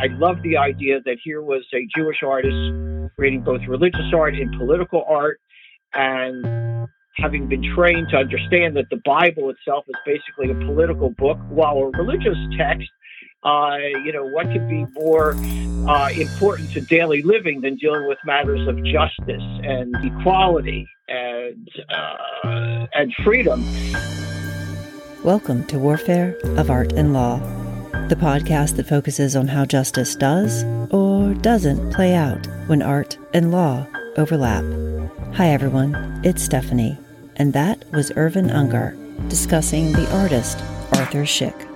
I love the idea that here was a Jewish artist creating both religious art and political art, and having been trained to understand that the Bible itself is basically a political book, while a religious text, uh, you know, what could be more uh, important to daily living than dealing with matters of justice and equality and uh, and freedom? Welcome to Warfare of Art and Law, the podcast that focuses on how justice does or doesn't play out when art and law overlap. Hi, everyone, it's Stephanie, and that was Irvin Ungar discussing the artist Arthur Szyk.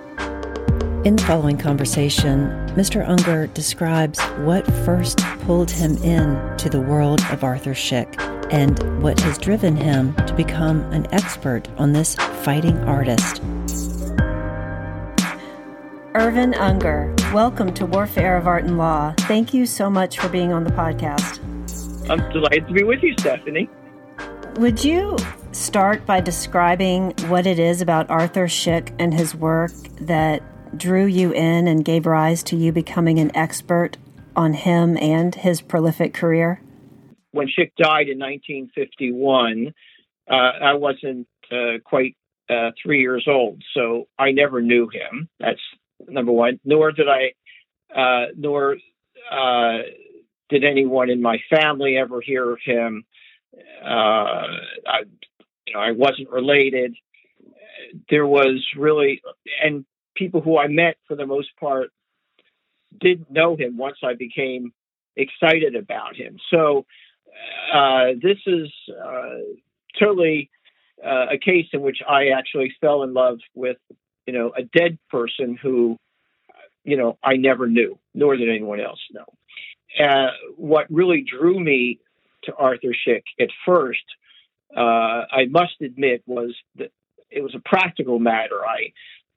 In the following conversation, Mr. Ungar describes what first pulled him in to the world of Arthur Szyk and what has driven him to become an expert on this fighting artist. Irvin Ungar, welcome to Warfare of Art and Law. Thank you so much for being on the podcast. I'm delighted to be with you, Stephanie. Would you start by describing what it is about Arthur Szyk and his work that drew you in and gave rise to you becoming an expert on him and his prolific career? When Szyk died in 1951, uh, I wasn't uh, quite uh, three years old, so I never knew him. That's number one. Nor did I, uh, nor uh, did anyone in my family ever hear of him. Uh, I, you know, I wasn't related. There was really, and people who I met for the most part didn't know him once I became excited about him. So uh, this is uh, totally uh, a case in which I actually fell in love with you know, a dead person who, you know, I never knew, nor did anyone else know. Uh, what really drew me to Arthur Szyk at first, uh, I must admit, was that it was a practical matter. I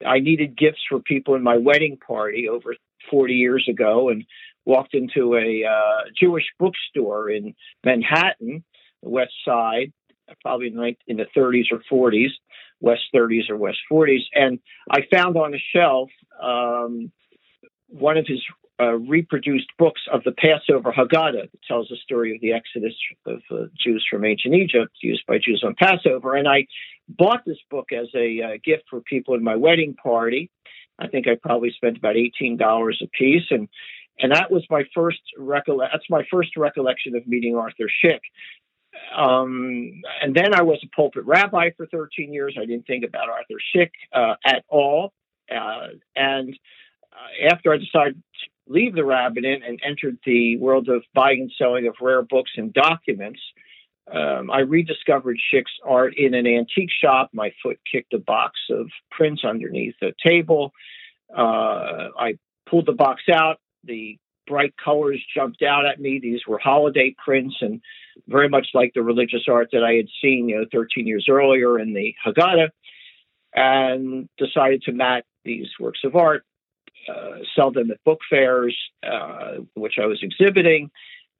I needed gifts for people in my wedding party over 40 years ago, and walked into a uh, Jewish bookstore in Manhattan, the West Side, probably in the 30s or 40s, West 30s or West 40s. And I found on a shelf um, one of his uh, reproduced books of the Passover Haggadah that tells the story of the exodus of uh, Jews from ancient Egypt used by Jews on Passover. And I bought this book as a uh, gift for people in my wedding party. I think I probably spent about eighteen dollars a piece, and and that was my first recollect. That's my first recollection of meeting Arthur Szyk um, and then I was a pulpit rabbi for 13 years. I didn't think about Arthur Szyk uh, at all. Uh, and uh, after I decided to leave the rabbinate and entered the world of buying and selling of rare books and documents, um, I rediscovered Szyk's art in an antique shop. My foot kicked a box of prints underneath the table. Uh, I pulled the box out. The bright colors jumped out at me. These were holiday prints and very much like the religious art that I had seen, you know, 13 years earlier in the Haggadah, and decided to mat these works of art, uh, sell them at book fairs, uh, which I was exhibiting.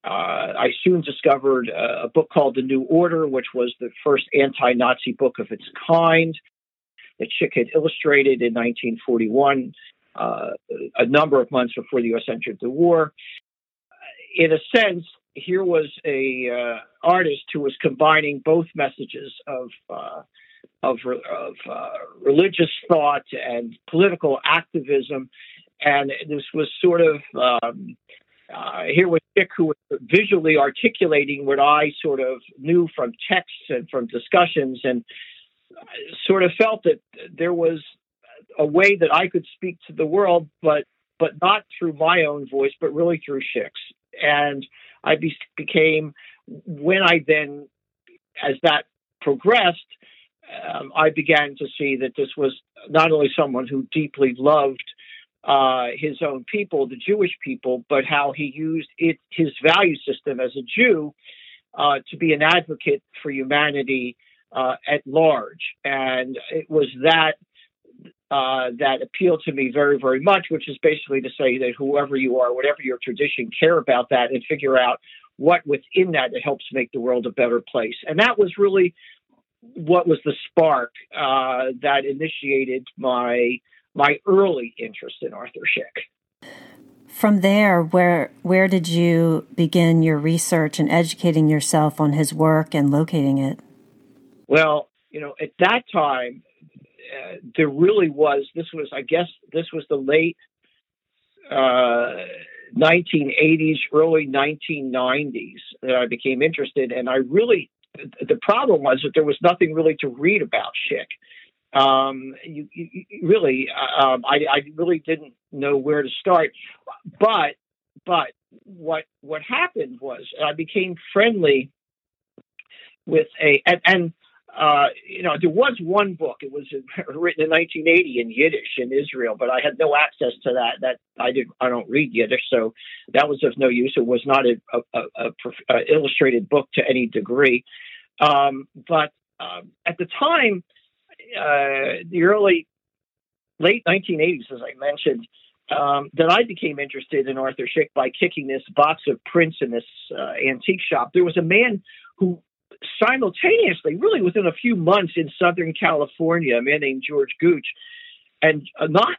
Uh, I soon discovered a book called The New Order, which was the first anti Nazi book of its kind that Szyk had illustrated in 1941 uh, a number of months before the U.S. entered the war. In a sense, here was a uh, artist who was combining both messages of uh, of, of uh, religious thought and political activism, and this was sort of um, uh, here was Szyk who was visually articulating what I sort of knew from texts and from discussions, and sort of felt that there was a way that I could speak to the world, but but not through my own voice, but really through Szyk's. And I be, became when I then, as that progressed, um, I began to see that this was not only someone who deeply loved uh, his own people, the Jewish people, but how he used it, his value system as a Jew uh, to be an advocate for humanity uh, at large. And it was that uh, that appealed to me very, very much, which is basically to say that whoever you are, whatever your tradition, care about that and figure out what within that that helps make the world a better place. And that was really what was the spark uh, that initiated my my early interest in Arthur Szyk. from there, where where did you begin your research and educating yourself on his work and locating it? Well, you know, at that time, uh, there really was. This was, I guess, this was the late uh, 1980s, early 1990s that I became interested, and I really. The problem was that there was nothing really to read about Szyk um, you, you, really, um, I, I really didn't know where to start. But, but what what happened was I became friendly with a and, and uh, you know there was one book. It was written in 1980 in Yiddish in Israel, but I had no access to that. That I did. I don't read Yiddish, so that was of no use. It was not a, a, a, a illustrated book to any degree. Um, but um, at the time, uh, the early, late 1980s, as I mentioned, um, that I became interested in Arthur Szyk by kicking this box of prints in this uh, antique shop. There was a man who simultaneously, really within a few months in Southern California, a man named George Gooch, and uh, not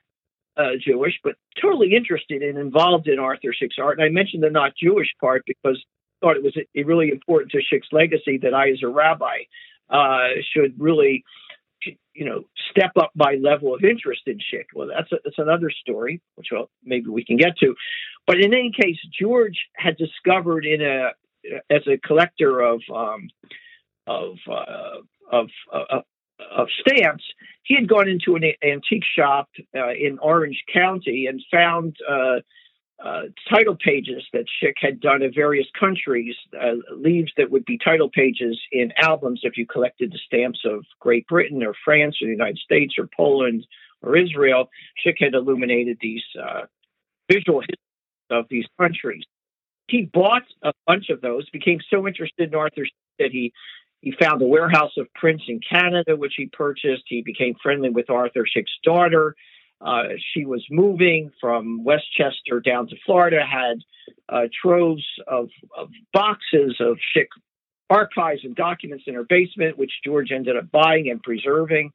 uh, Jewish, but totally interested and involved in Arthur Szyk's art. And I mentioned the not Jewish part because I thought it was really important to Szyk's legacy that I, as a rabbi, uh, should really you know, step up my level of interest in Szyk. Well, that's a, that's another story, which well, maybe we can get to. But in any case, George had discovered in a as a collector of um, of, uh, of uh, of stamps, he had gone into an antique shop uh, in Orange County and found uh, uh, title pages that Szyk had done of various countries, uh, leaves that would be title pages in albums if you collected the stamps of Great Britain or France or the United States or Poland or Israel. Szyk had illuminated these uh, visual histories of these countries. He bought a bunch of those, became so interested in Arthur that he he found a warehouse of prints in Canada, which he purchased. He became friendly with Arthur Szyk's daughter. Uh, she was moving from Westchester down to Florida, had uh, troves of, of, boxes of Szyk archives and documents in her basement, which George ended up buying and preserving.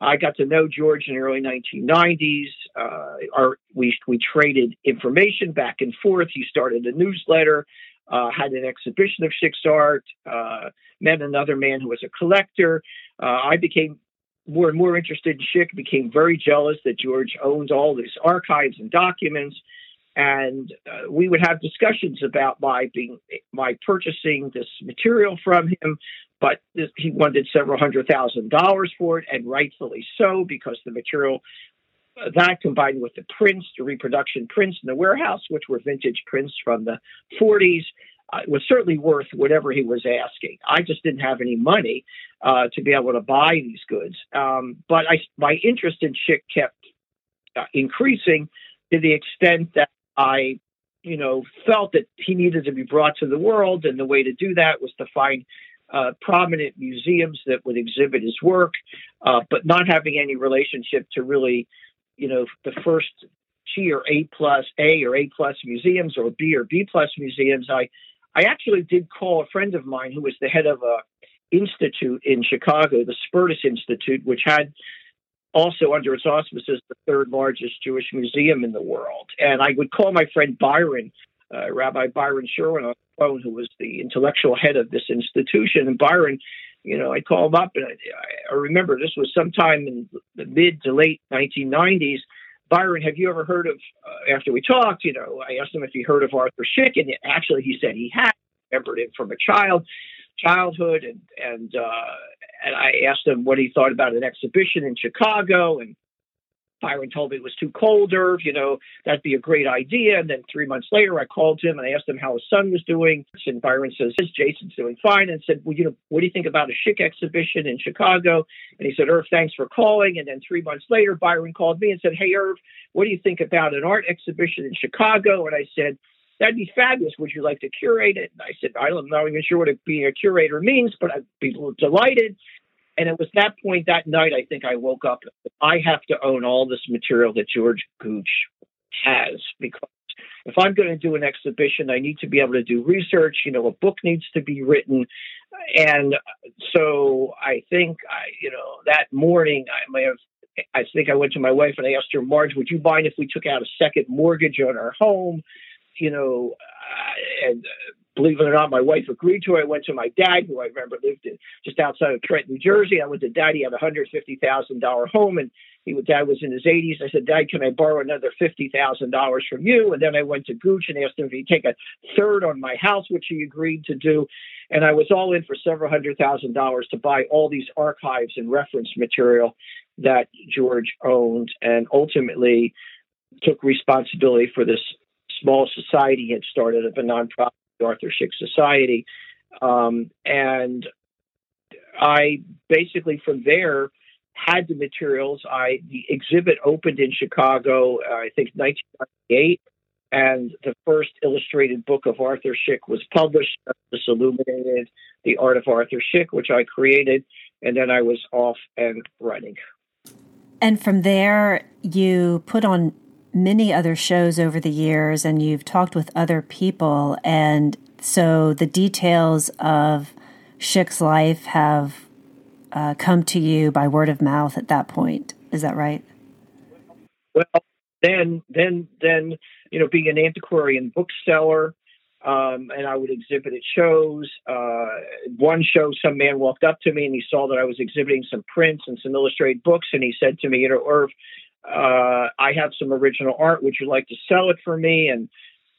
I got to know George in the early 1990s. Uh, our, we, we traded information back and forth. He started a newsletter, uh, had an exhibition of Szyk's art, uh, met another man who was a collector. Uh, I became more and more interested in Szyk, became very jealous that George owned all these archives and documents. And uh, we would have discussions about my being my purchasing this material from him, but this, he wanted several hundred thousand dollars for it, and rightfully so, because the material uh, that combined with the prints, the reproduction prints in the warehouse, which were vintage prints from the 40s, uh, was certainly worth whatever he was asking. I just didn't have any money uh, to be able to buy these goods. Um, but I, my interest in Szyk kept uh, increasing to the extent that I, you know, felt that he needed to be brought to the world, and the way to do that was to find uh, prominent museums that would exhibit his work, uh, but not having any relationship to really, you know, the first G or A plus A or A plus museums or B or B plus museums. I I actually did call a friend of mine who was the head of a institute in Chicago, the Spertus Institute, which had also under its auspices the third largest Jewish museum in the world. And I would call my friend Byron, uh, Rabbi Byron Sherwin, on the phone, who was the intellectual head of this institution. And Byron, you know, I call him up, and I, I remember this was sometime in the mid to late 1990s. Byron, have you ever heard of, uh, after we talked, you know, I asked him if he heard of Arthur Szyk, and actually he said he had remembered him from a child, childhood, and, and, uh, and I asked him what he thought about an exhibition in Chicago, and Byron told me it was too cold, Irv. You know, that'd be a great idea. And then three months later, I called him and I asked him how his son was doing. And Byron says, Jason's doing fine. And said, well, you know, what do you think about a Szyk exhibition in Chicago? And he said, Irv, thanks for calling. And then three months later, Byron called me and said, Hey, Irv, what do you think about an art exhibition in Chicago? And I said, That'd be fabulous. Would you like to curate it? And I said, I'm not even sure what being a curator means, but I'd be delighted. And it was that point that night, I think I woke up. I have to own all this material that George Gooch has because if I'm going to do an exhibition, I need to be able to do research. You know, a book needs to be written. And so I think, I, you know, that morning I may have I think I went to my wife and I asked her, Marge, would you mind if we took out a second mortgage on our home? You know, uh, and believe it or not, my wife agreed to it. I went to my dad, who I remember lived in, just outside of Trenton, New Jersey. I went to dad. He had a hundred fifty thousand dollar home, and he dad was in his eighties. I said, Dad, can I borrow another fifty thousand dollars from you? And then I went to Gooch and asked him if he'd take a third on my house, which he agreed to do. And I was all in for several hundred thousand dollars to buy all these archives and reference material that George owned, and ultimately took responsibility for this small society had started of a nonprofit Arthur Szyk Society. Um, and I basically from there had the materials. I the exhibit opened in Chicago, uh, I think 1998, and the first illustrated book of Arthur Szyk was published. This illuminated the art of Arthur Szyk, which I created, and then I was off and running. And from there, you put on many other shows over the years and you've talked with other people. And so the details of Szyk's life have uh, come to you by word of mouth at that point. Is that right? Well, then, then, then, you know, being an antiquarian bookseller, um, and I would exhibit at shows. Uh, one show, some man walked up to me and he saw that I was exhibiting some prints and some illustrated books, and he said to me, "You know, Irv, uh, I have some original art. Would you like to sell it for me and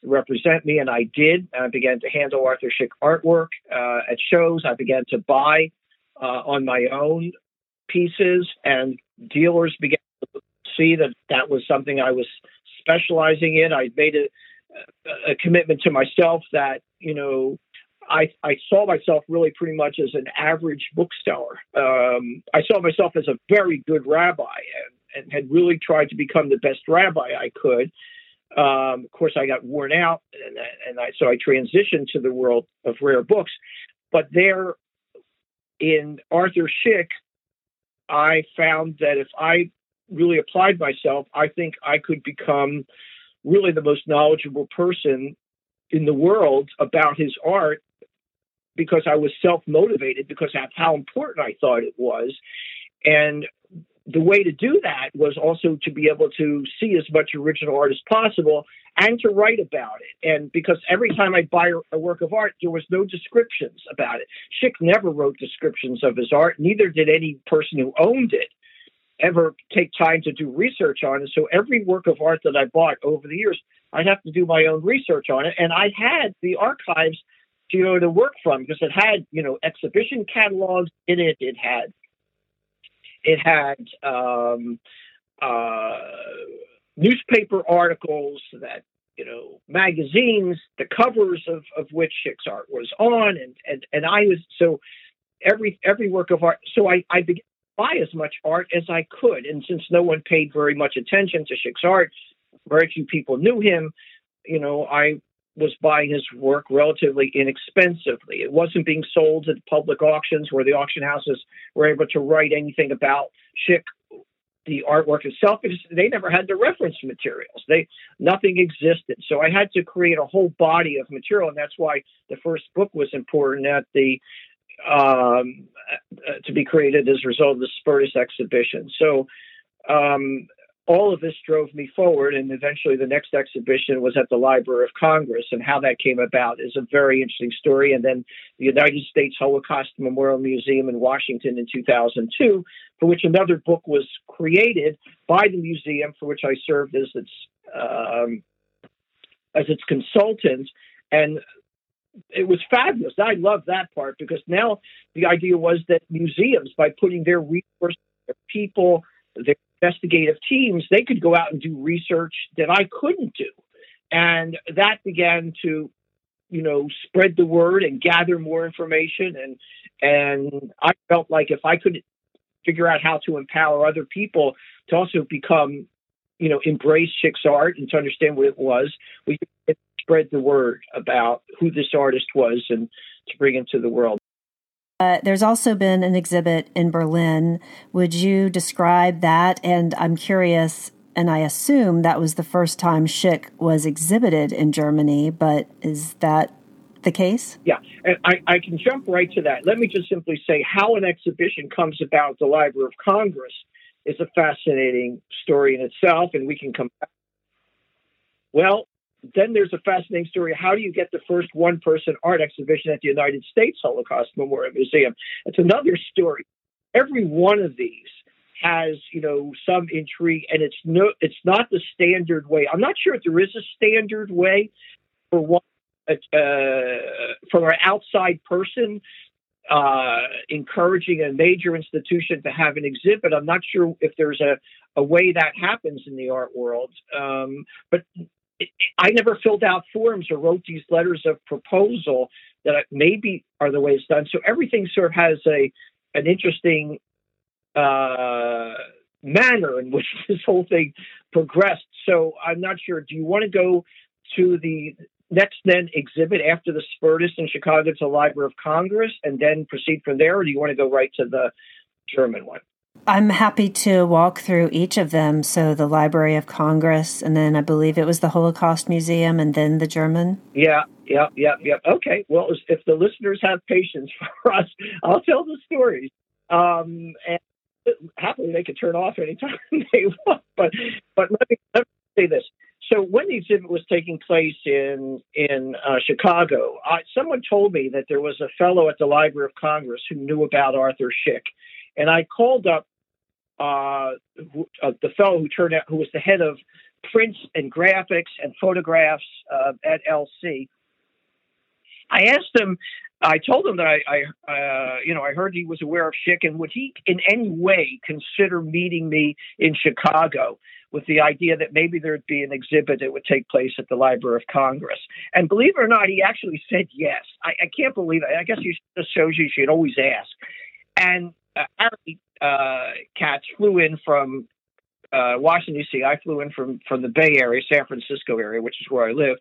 represent me? And I did. I began to handle Arthur Szyk artwork uh, at shows. I began to buy uh, on my own pieces, and dealers began to see that that was something I was specializing in. I made a, a commitment to myself that, you know, I, I saw myself really pretty much as an average bookseller. Um, I saw myself as a very good rabbi and had really tried to become the best rabbi I could. Um, of course, I got worn out, and, and I, so I transitioned to the world of rare books. But there, in Arthur Szyk, I found that if I really applied myself, I think I could become really the most knowledgeable person in the world about his art because I was self motivated because of how important I thought it was. And the way to do that was also to be able to see as much original art as possible and to write about it. And because every time I'd buy a work of art, there was no descriptions about it. Szyk never wrote descriptions of his art, neither did any person who owned it ever take time to do research on it. So every work of art that I bought over the years, I'd have to do my own research on it. And I had the archives to, you know, to work from because it had, you know, exhibition catalogs in it. It had it had um, uh, newspaper articles that you know magazines, the covers of of which Szyk's art was on, and and and I was so every every work of art. So I I began buy as much art as I could, and since no one paid very much attention to Szyk's art, very few people knew him. You know, I was buying his work relatively inexpensively. It wasn't being sold at public auctions where the auction houses were able to write anything about Szyk, the artwork itself, because they never had the reference materials. They nothing existed. So I had to create a whole body of material, and that's why the first book was important at the um, uh, to be created as a result of the Spertus exhibition. So um, all of this drove me forward, and eventually the next exhibition was at the Library of Congress, and how that came about is a very interesting story. And then the United States Holocaust Memorial Museum in Washington in 2002, for which another book was created by the museum, for which I served as its um, as its consultant, and it was fabulous. I love that part because now the idea was that museums, by putting their resources, their people, their investigative teams, they could go out and do research that I couldn't do. And that began to, you know, spread the word and gather more information. And and I felt like if I could figure out how to empower other people to also become, you know, embrace Szyk's art and to understand what it was, we could spread the word about who this artist was and to bring into the world. Uh, there's also been an exhibit in Berlin. Would you describe that? And I'm curious, and I assume that was the first time Szyk was exhibited in Germany, but is that the case? Yeah, and I, I can jump right to that. Let me just simply say how an exhibition comes about the Library of Congress is a fascinating story in itself, and we can come back. Well, then there's a fascinating story. How do you get the first one person art exhibition at the United States Holocaust Memorial Museum? It's another story. Every one of these has, you know, some intrigue and it's no it's not the standard way. I'm not sure if there is a standard way for one uh, from an outside person uh, encouraging a major institution to have an exhibit. I'm not sure if there's a, a way that happens in the art world. Um, but I never filled out forms or wrote these letters of proposal that maybe are the way it's done. So everything sort of has a an interesting uh, manner in which this whole thing progressed. So I'm not sure. Do you want to go to the next then exhibit after the Spertus in Chicago to the Library of Congress and then proceed from there, or do you want to go right to the German one? I'm happy to walk through each of them. So the Library of Congress, and then I believe it was the Holocaust Museum, and then the German. Yeah, yeah, yeah, yeah. Okay. Well, if the listeners have patience for us, I'll tell the stories. Um, and happily, they can turn off anytime they want. But but let me, let me say this. So when the exhibit was taking place in in uh, Chicago, I, someone told me that there was a fellow at the Library of Congress who knew about Arthur Szyk, and I called up uh, who, uh, the fellow who turned out who was the head of prints and graphics and photographs uh, at LC. I asked him. I told him that I, I uh, you know, I heard he was aware of Szyk, and would he in any way consider meeting me in Chicago? with the idea that maybe there'd be an exhibit that would take place at the Library of Congress. And believe it or not, he actually said yes. I, I can't believe it. I guess he just shows you you should always ask. And Harry uh, Katz flew in from uh, Washington D.C. I flew in from from the Bay Area, San Francisco area, which is where I live.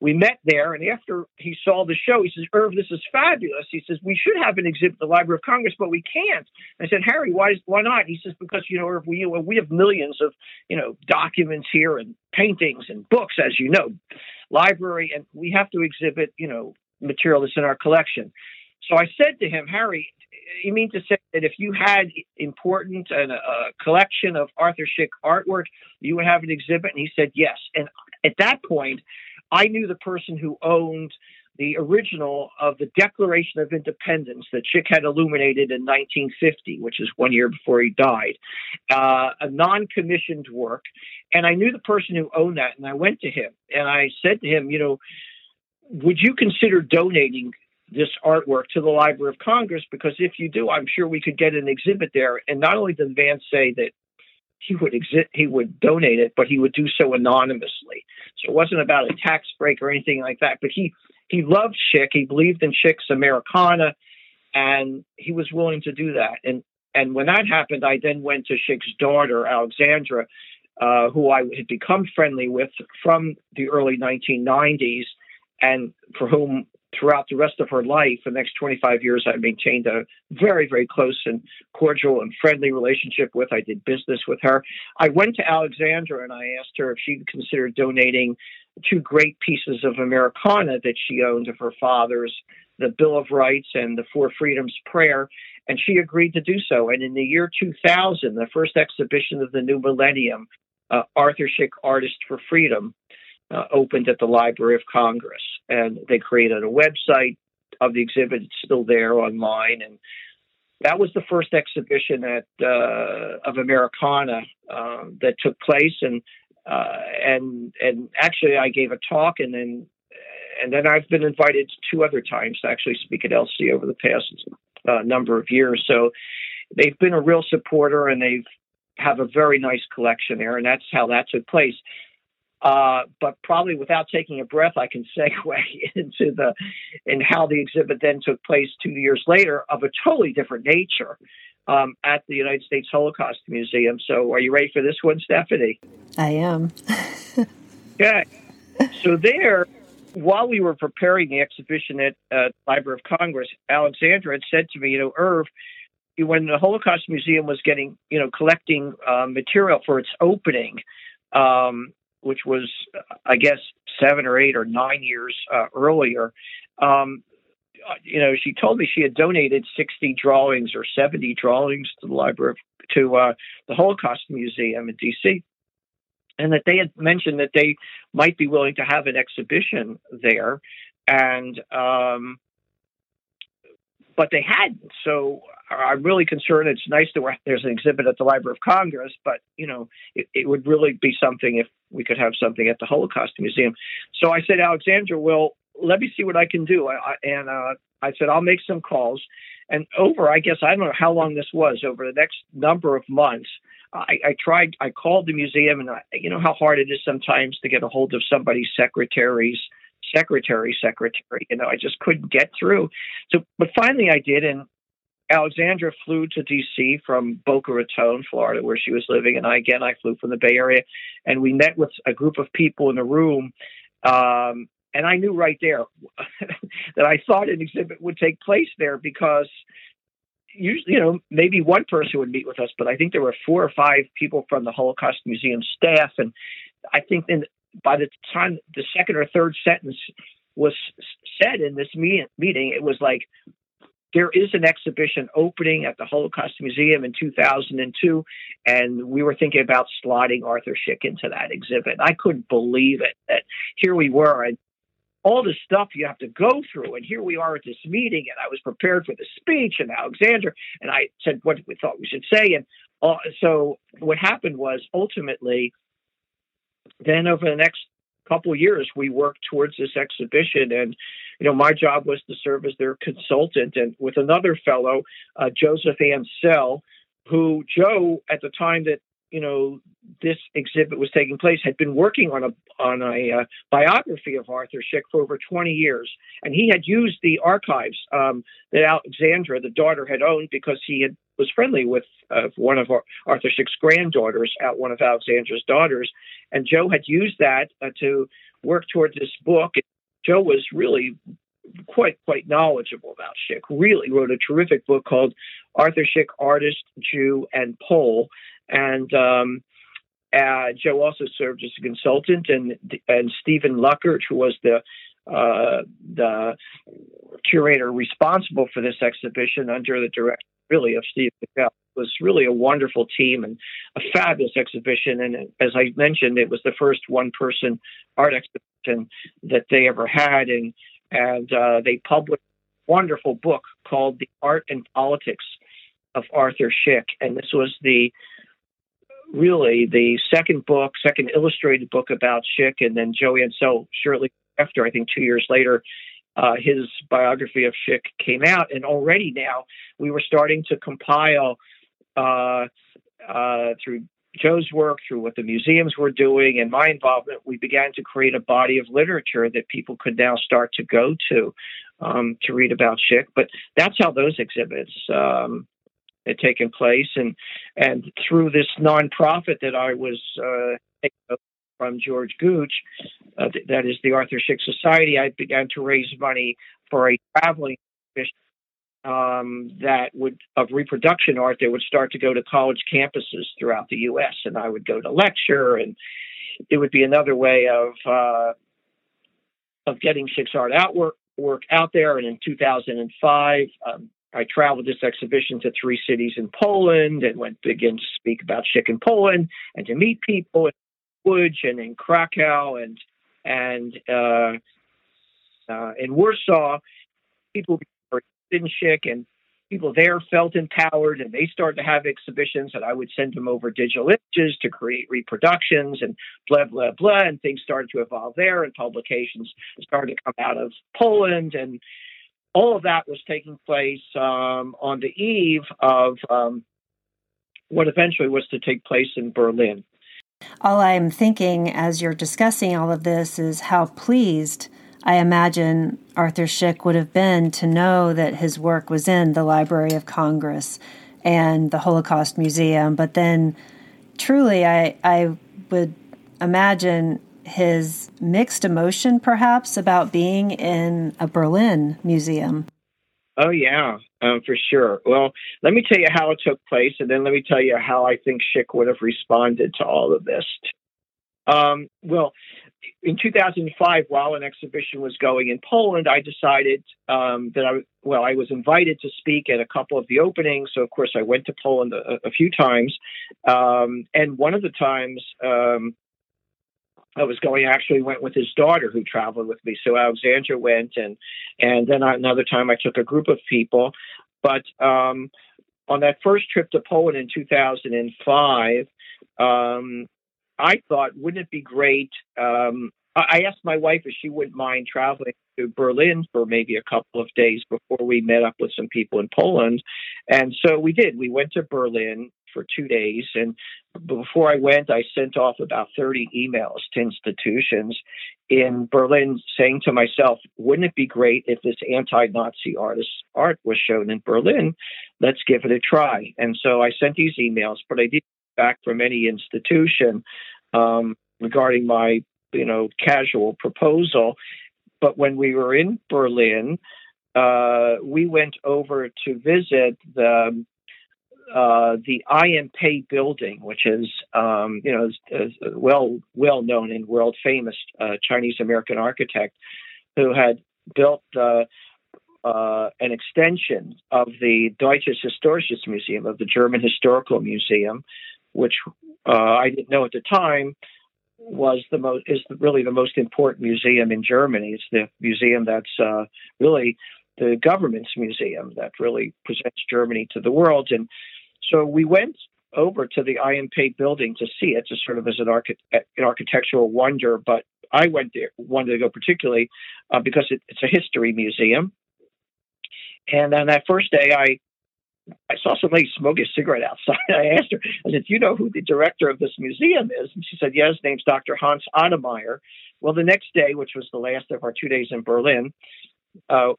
We met there, and after he saw the show, he says, "Irv, this is fabulous." He says, "We should have an exhibit at the Library of Congress, but we can't." I said, "Harry, why why not?" He says, "Because you know, Irv, we we have millions of you know documents here and paintings and books, as you know, library, and we have to exhibit you know material that's in our collection." So I said to him, Harry, you mean to say that if you had important and a, a collection of Arthur Szyk artwork, you would have an exhibit? And he said yes. And at that point, I knew the person who owned the original of the Declaration of Independence that Szyk had illuminated in 1950, which is one year before he died, uh, a non commissioned work. And I knew the person who owned that. And I went to him and I said to him, you know, would you consider donating this artwork to the Library of Congress because if you do, I'm sure we could get an exhibit there. And not only did Vance say that he would he would donate it, but he would do so anonymously. So it wasn't about a tax break or anything like that. But he he loved Szyk. He believed in Szyk's Americana, and he was willing to do that. And and when that happened, I then went to Szyk's daughter Alexandra, uh, who I had become friendly with from the early 1990s, and for whom throughout the rest of her life, the next 25 years, I maintained a very, very close and cordial and friendly relationship with. I did business with her. I went to Alexandra and I asked her if she'd consider donating two great pieces of Americana that she owned of her father's, the Bill of Rights and the Four Freedoms Prayer. And she agreed to do so. And in the year 2000, the first exhibition of the new millennium, uh, Arthur Szyk Artist for Freedom, uh, opened at the Library of Congress. And they created a website of the exhibit. It's still there online. And that was the first exhibition at uh, of Americana uh, that took place. And uh, and and actually, I gave a talk, and then and then I've been invited two other times to actually speak at LC over the past uh, number of years. So they've been a real supporter, and they've have a very nice collection there, and that's how that took place. Uh, but probably without taking a breath, I can segue into the and how the exhibit then took place two years later of a totally different nature um, at the United States Holocaust Museum. So, are you ready for this one, Stephanie? I am. okay. So there, while we were preparing the exhibition at uh, Library of Congress, Alexandra had said to me, you know, Irv, when the Holocaust Museum was getting, you know, collecting uh, material for its opening, um, which was, I guess, seven or eight or nine years uh, earlier. Um, you know, she told me she had donated 60 drawings or 70 drawings to the Library to uh, the Holocaust Museum in D.C. And that they had mentioned that they might be willing to have an exhibition there, and um, but they hadn't. So I'm really concerned. It's nice that there's an exhibit at the Library of Congress, but you know, it, it, would really be something if we could have something at the Holocaust Museum. So I said, Alexandra, well, let me see what I can do. I, and uh, I said, I'll make some calls. And over, I guess I don't know how long this was. Over the next number of months, I, I tried. I called the museum, and I, you know how hard it is sometimes to get a hold of somebody's secretaries secretary, secretary. You know, I just couldn't get through. So, but finally I did, and Alexandra flew to D.C. from Boca Raton, Florida, where she was living, and I again I flew from the Bay Area, and we met with a group of people in the room, um, and I knew right there that I thought an exhibit would take place there because usually, you know, maybe one person would meet with us, but I think there were four or five people from the Holocaust Museum staff, and I think in by the time the second or third sentence was said in this meeting, it was like, there is an exhibition opening at the Holocaust Museum in 2002, and we were thinking about slotting Arthur Szyk into that exhibit. I couldn't believe it that here we were, and all the stuff you have to go through, and here we are at this meeting, and I was prepared for the speech and Alexander, and I said what we thought we should say, and uh, so what happened was ultimately then over the next couple years, we worked towards this exhibition. And, you know, my job was to serve as their consultant and with another fellow, uh, Joseph Ansel, who Joe, at the time that, you know, this exhibit was taking place, had been working on a on a uh, biography of Arthur Szyk for over 20 years, and he had used the archives um, that Alexandra, the daughter, had owned because he had was friendly with uh, one of Arthur Szyk's granddaughters, out one of Alexandra's daughters, and Joe had used that uh, to work towards this book. Joe was really quite quite knowledgeable about Szyk. Really wrote a terrific book called Arthur Szyk, Artist, Jew, and Pole. And um, uh, Joe also served as a consultant, and and Stephen Luckert, who was the uh, the curator responsible for this exhibition under the direction really of Steve McDowell. Was really a wonderful team and a fabulous exhibition. And as I mentioned, it was the first one person art exhibition that they ever had. And, and uh, they published a wonderful book called The Art and Politics of Arthur Szyk. And this was the really the second book, second illustrated book about Szyk, And then Joey Ansell shortly after, I think two years later, uh, his biography of Szyk came out, and already now we were starting to compile uh, uh, through Joe's work, through what the museums were doing, and my involvement. We began to create a body of literature that people could now start to go to um, to read about Szyk. But that's how those exhibits um, had taken place, and and through this nonprofit that I was uh, from George Gooch, uh, th- that is the Arthur Szyk Society, I began to raise money for a traveling um, that would of reproduction art that would start to go to college campuses throughout the U.S. and I would go to lecture, and it would be another way of uh, of getting Szyk's art out work, work out there. And in 2005, um, I traveled this exhibition to three cities in Poland and went begin to speak about Szyk in Poland and to meet people in Łódź and in Krakow and and uh, uh, in Warsaw, people were in Szyk and people there felt empowered and they started to have exhibitions and I would send them over digital images to create reproductions and blah blah blah. And things started to evolve there and publications started to come out of Poland and all of that was taking place um, on the eve of um, what eventually was to take place in Berlin. All I'm thinking as you're discussing all of this is how pleased I imagine Arthur Szyk would have been to know that his work was in the Library of Congress and the Holocaust Museum. But then, truly, I, I would imagine his mixed emotion, perhaps, about being in a Berlin museum. Oh, yeah, um, for sure. Well, let me tell you how it took place, and then let me tell you how I think Szyk would have responded to all of this. Um, well, in 2005, while an exhibition was going in Poland, I decided um, that I well, I was invited to speak at a couple of the openings. So of course, I went to Poland a, a few times, um, and one of the times. Um, I was going actually went with his daughter who traveled with me. So Alexandra went and and then another time I took a group of people. But um, on that first trip to Poland in 2005, um, I thought, wouldn't it be great? Um, I asked my wife if she wouldn't mind traveling to Berlin for maybe a couple of days before we met up with some people in Poland. And so we did. We went to Berlin for two days. And before I went, I sent off about 30 emails to institutions in Berlin saying to myself, wouldn't it be great if this anti Nazi artist's art was shown in Berlin? Let's give it a try. And so I sent these emails, but I didn't get back from any institution um, regarding my, you know, casual proposal. But when we were in Berlin, uh, we went over to visit the uh, the I.M. building, which is um, you know is, is well well known and world famous uh, Chinese American architect who had built uh, uh, an extension of the Deutsches Historisches Museum of the German Historical Museum, which uh, I didn't know at the time was the most is really the most important museum in Germany. It's the museum that's really the government's museum that really presents Germany to the world. And so we went over to the I.M. Pei building to see it, just sort of as an, archi- an architectural wonder. But I went there, wanted to go particularly uh, because it, it's a history museum. And on that first day, I I saw somebody smoking a cigarette outside. I asked her, I said, Do you know who the director of this museum is? And she said, Yes, his name's Dr. Hans Ottomeyer. Well, the next day, which was the last of our two days in Berlin, uh,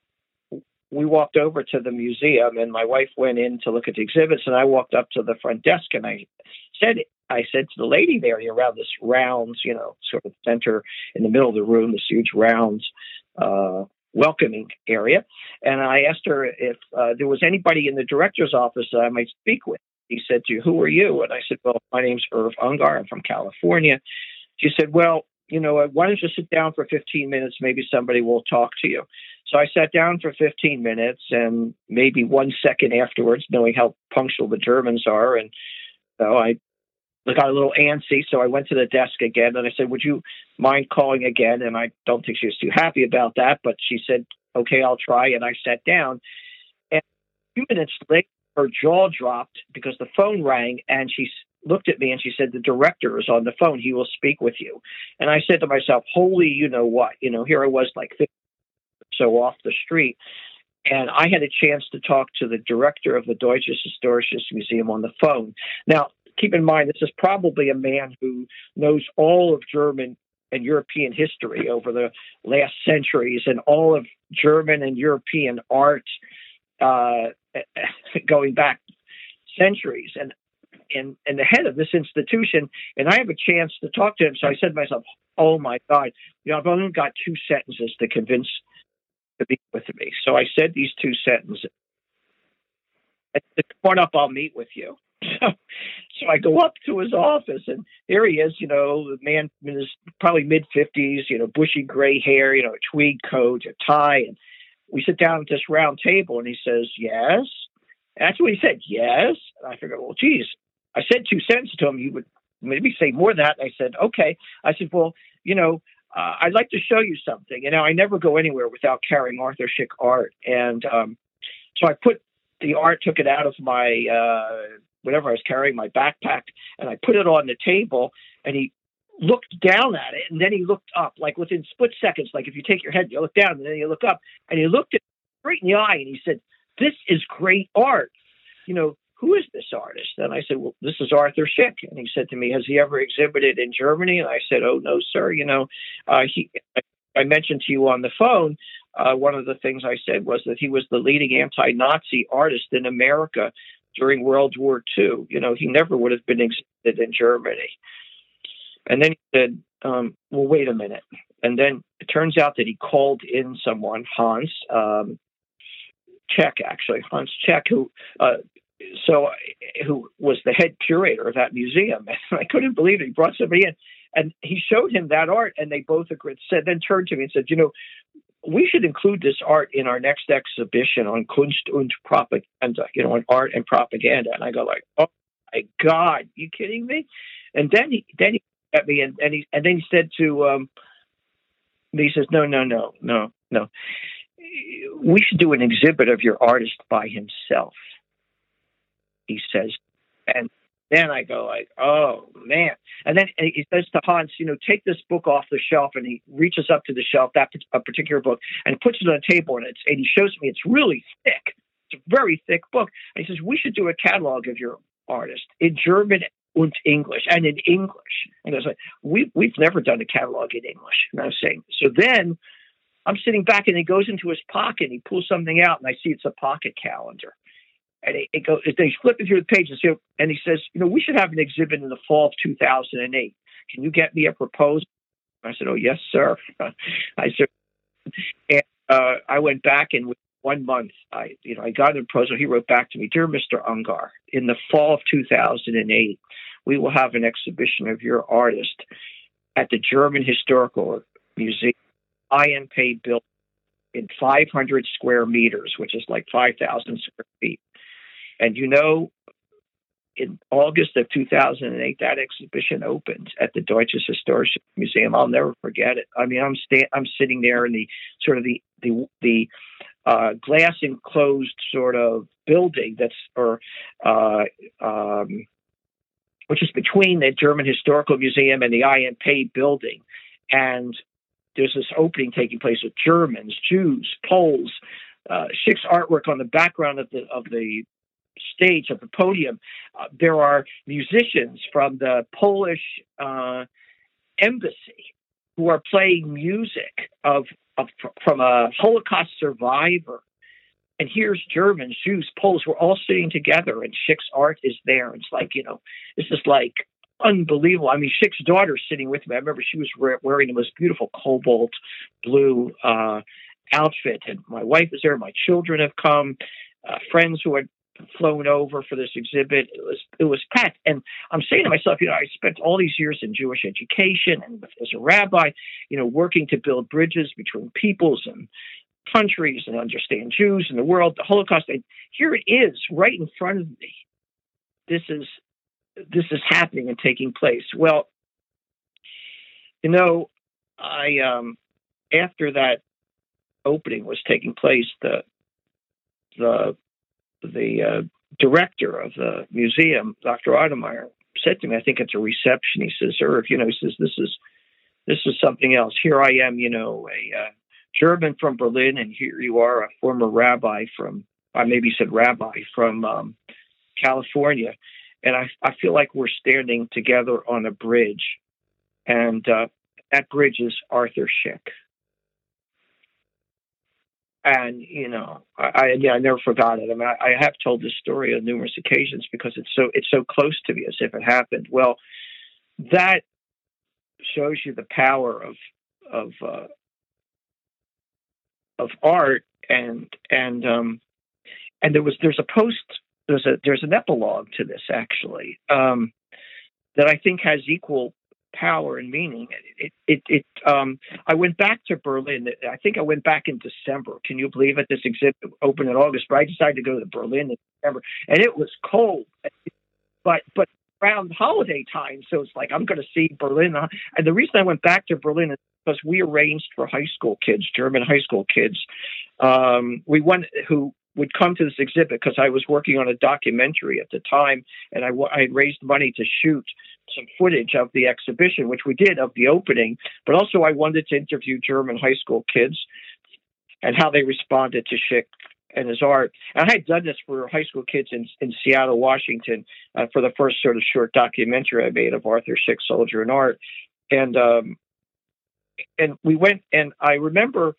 we walked over to the museum and my wife went in to look at the exhibits and I walked up to the front desk and I said I said to the lady there you around this rounds, you know, sort of center in the middle of the room, this huge rounds uh, welcoming area. And I asked her if uh, there was anybody in the director's office that I might speak with. He said to who are you? And I said, well, my name's Irv Ungar. I'm from California. She said, well, you know, why don't you sit down for 15 minutes? Maybe somebody will talk to you. So I sat down for 15 minutes and maybe one second afterwards, knowing how punctual the Germans are. And so I got a little antsy. So I went to the desk again and I said, Would you mind calling again? And I don't think she was too happy about that, but she said, Okay, I'll try. And I sat down. And a few minutes later, her jaw dropped because the phone rang and she looked at me and she said, The director is on the phone. He will speak with you. And I said to myself, Holy, you know what? You know, here I was like so off the street. And I had a chance to talk to the director of the Deutsches Historisches Museum on the phone. Now, keep in mind, this is probably a man who knows all of German and European history over the last centuries and all of German and European art uh, going back centuries. And, and, and the head of this institution, and I have a chance to talk to him. So I said to myself, oh my God, you know, I've only got two sentences to convince to be with me. So I said these two sentences. Come on up, I'll meet with you. so I go up to his office, and there he is, you know, the man in his probably mid 50s, you know, bushy gray hair, you know, a tweed coat, a tie. And we sit down at this round table, and he says, Yes. That's what he said, Yes. And I figured, Well, geez, I said two sentences to him. You would maybe say more than that. And I said, Okay. I said, Well, you know, uh, I'd like to show you something. You know, I never go anywhere without carrying Arthur Szyk art. And um, so I put the art, took it out of my uh, whatever I was carrying, my backpack, and I put it on the table. And he looked down at it, and then he looked up, like within split seconds. Like if you take your head, you look down, and then you look up, and he looked at straight in the eye, and he said, "This is great art." You know, who is this artist? And I said, well, this is Arthur Szyk. And he said to me, has he ever exhibited in Germany? And I said, oh, no, sir. You know, uh, he, I mentioned to you on the phone, uh, one of the things I said was that he was the leading anti-Nazi artist in America during World War II. You know, he never would have been exhibited in Germany. And then he said, um, well, wait a minute. And then it turns out that he called in someone, Hans, um, Czech, actually, Hans Czech, who uh, so who was the head curator of that museum. And I couldn't believe it. He brought somebody in. And he showed him that art, and they both agreed. Said then turned to me and said, "You know, we should include this art in our next exhibition on Kunst und Propaganda. You know, on art and propaganda." And I go like, "Oh my God, you kidding me?" And then he then he at me and, and he and then he said to um, he says, "No, no, no, no, no. We should do an exhibit of your artist by himself." He says, and then I go like, "Oh man!" And then he says to Hans, "You know, take this book off the shelf." And he reaches up to the shelf, that particular book, and puts it on the table, and it's and he shows me it's really thick. It's a very thick book. And he says, "We should do a catalog of your artist in German and English and in English. And I was like, we, we've never done a catalog in English. And I was saying, so then I'm sitting back and he goes into his pocket and he pulls something out and I see it's a pocket calendar. And it, it goes, they flip it through the pages here, and he says, you know, we should have an exhibit in the fall of 2008. Can you get me a proposal? I said, oh, yes, sir. I said, and uh, I went back and one month, I, you know, I got a proposal. He wrote back to me, dear Mr. Ungar, in the fall of 2008, we will have an exhibition of your artist at the German Historical Museum, I.M. Pei built in 500 square meters, which is like 5,000 square feet. And you know, in August of 2008, that exhibition opened at the Deutsches Historisches Museum. I'll never forget it. I mean, I'm sta- I'm sitting there in the sort of the the the uh, glass enclosed sort of building that's or uh, um, which is between the German Historical Museum and the I.M. Pei building, and there's this opening taking place with Germans, Jews, Poles. Uh, Szyk's artwork on the background of the of the stage of the podium. Uh, there are musicians from the Polish uh, embassy who are playing music of of, from a Holocaust survivor. And here's Germans, Jews, Poles, we're all sitting together, and Szyk's art is there. It's like, you know, this is like unbelievable. I mean, Szyk's daughter sitting with me. I remember she was wearing the most beautiful cobalt blue uh, outfit, and my wife is there. My children have come, uh, friends who had flown over for this exhibit. It was it was packed, and I'm saying to myself, you know, I spent all these years in Jewish education and as a rabbi, you know, working to build bridges between peoples and countries and understand Jews and the world, the Holocaust. And here it is, right in front of me. This is this is happening and taking place. Well, you know, I um, after that opening was taking place, the the the uh, director of the museum, Dr. Ottomeyer, said to me, I think it's a reception. He says, Irv, you know, he says, this is, this is something else. Here I am, you know, a uh, German from Berlin, and here you are, a former rabbi from, I maybe said rabbi from um, California. And I, I feel like we're standing together on a bridge. And uh, that bridge is Arthur Szyk and you know, I, I yeah, I never forgot it. I mean, I, I, have told this story on numerous occasions because it's so it's so close to me as if it happened. Well, that shows you the power of of uh, of art and and um and there was there's a post there's a there's an epilogue to this actually um that I think has equal power and meaning. It, it, it, um, I went back to Berlin. I think I went back in December. Can you believe it? This exhibit opened in August, but I decided to go to Berlin in December, and it was cold. But but around holiday time, so it's like I'm going to see Berlin. And the reason I went back to Berlin is because we arranged for high school kids, German high school kids. Um, we went who would come to this exhibit because I was working on a documentary at the time, and I, I raised money to shoot some footage of the exhibition, which we did of the opening. But also, I wanted to interview German high school kids and how they responded to Szyk and his art. And I had done this for high school kids in, in Seattle, Washington, uh, for the first sort of short documentary I made of Arthur Szyk, Soldier and Art. And um, and we went, and I remember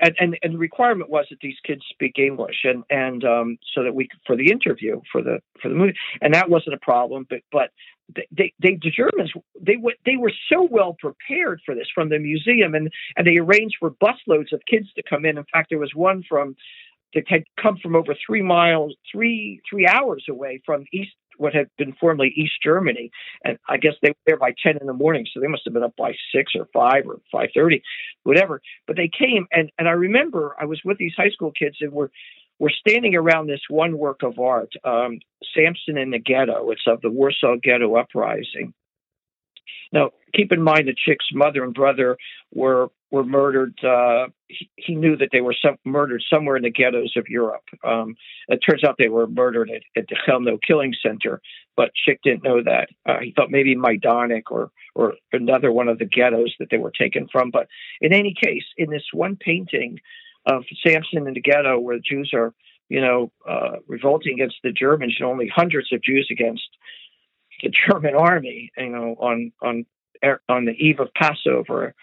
and, and, and the requirement was that these kids speak English, and and um, so that we could, for the interview for the for the movie, and that wasn't a problem. But but they, they the Germans they were they were so well prepared for this from the museum, and and they arranged for busloads of kids to come in. In fact, there was one from that had come from over three miles, three three hours away from east what had been formerly East Germany, and I guess they were there by ten in the morning, so they must have been up by six or five or five thirty, whatever. But they came, and and I remember I was with these high school kids, and we're we're standing around this one work of art, um, Samson in the Ghetto. It's of the Warsaw Ghetto Uprising. Now, keep in mind the Szyk's mother and brother were were murdered. Uh, he, knew that they were some, murdered somewhere in the ghettos of Europe. Um, it turns out they were murdered at, at the Chelmno Killing Center, but Szyk didn't know that. Uh, he thought maybe Majdanek or or another one of the ghettos that they were taken from. But in any case, in this one painting of Samson in the ghetto, where the Jews are, you know, uh, revolting against the Germans, and only hundreds of Jews against the German army, you know, on on on the eve of Passover,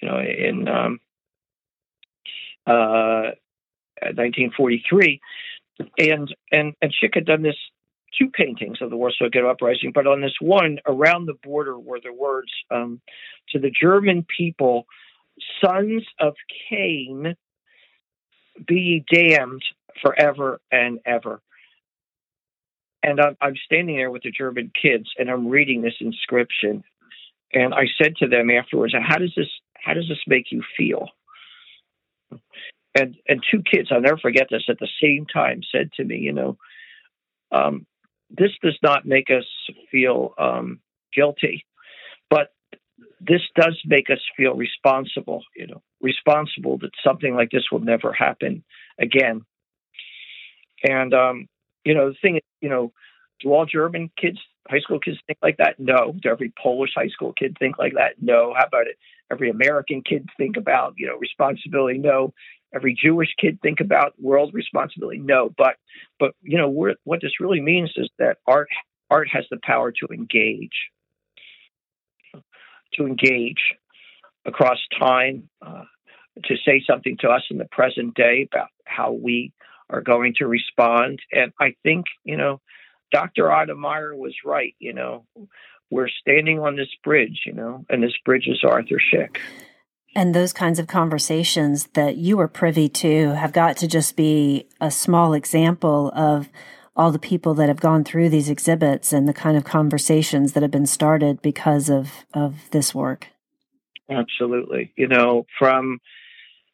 you know, in um, uh, 1943, and and and Szyk had done this two paintings of the Warsaw Ghetto Uprising, but on this one around the border were the words um, to the German people, "Sons of Cain, be damned forever and ever." And I'm, I'm standing there with the German kids, and I'm reading this inscription, and I said to them afterwards, "How does this? How does this make you feel?" And and two kids, I'll never forget this. At the same time, said to me, "You know, um, this does not make us feel um, guilty, but this does make us feel responsible. You know, responsible that something like this will never happen again." And um, you know, the thing is, you know, do all German kids, high school kids think like that? No. Do every Polish high school kid think like that? No. How about it? Every American kid think about, you know, responsibility? No. Every Jewish kid think about world responsibility? No. But, but you know, what this really means is that art, art has the power to engage, to engage across time, uh, to say something to us in the present day about how we are going to respond. And I think, you know, Dr. Ottomeyer was right. You know, we're standing on this bridge, you know, and this bridge is Arthur Szyk. And those kinds of conversations that you were privy to have got to just be a small example of all the people that have gone through these exhibits and the kind of conversations that have been started because of, of this work. Absolutely. You know, from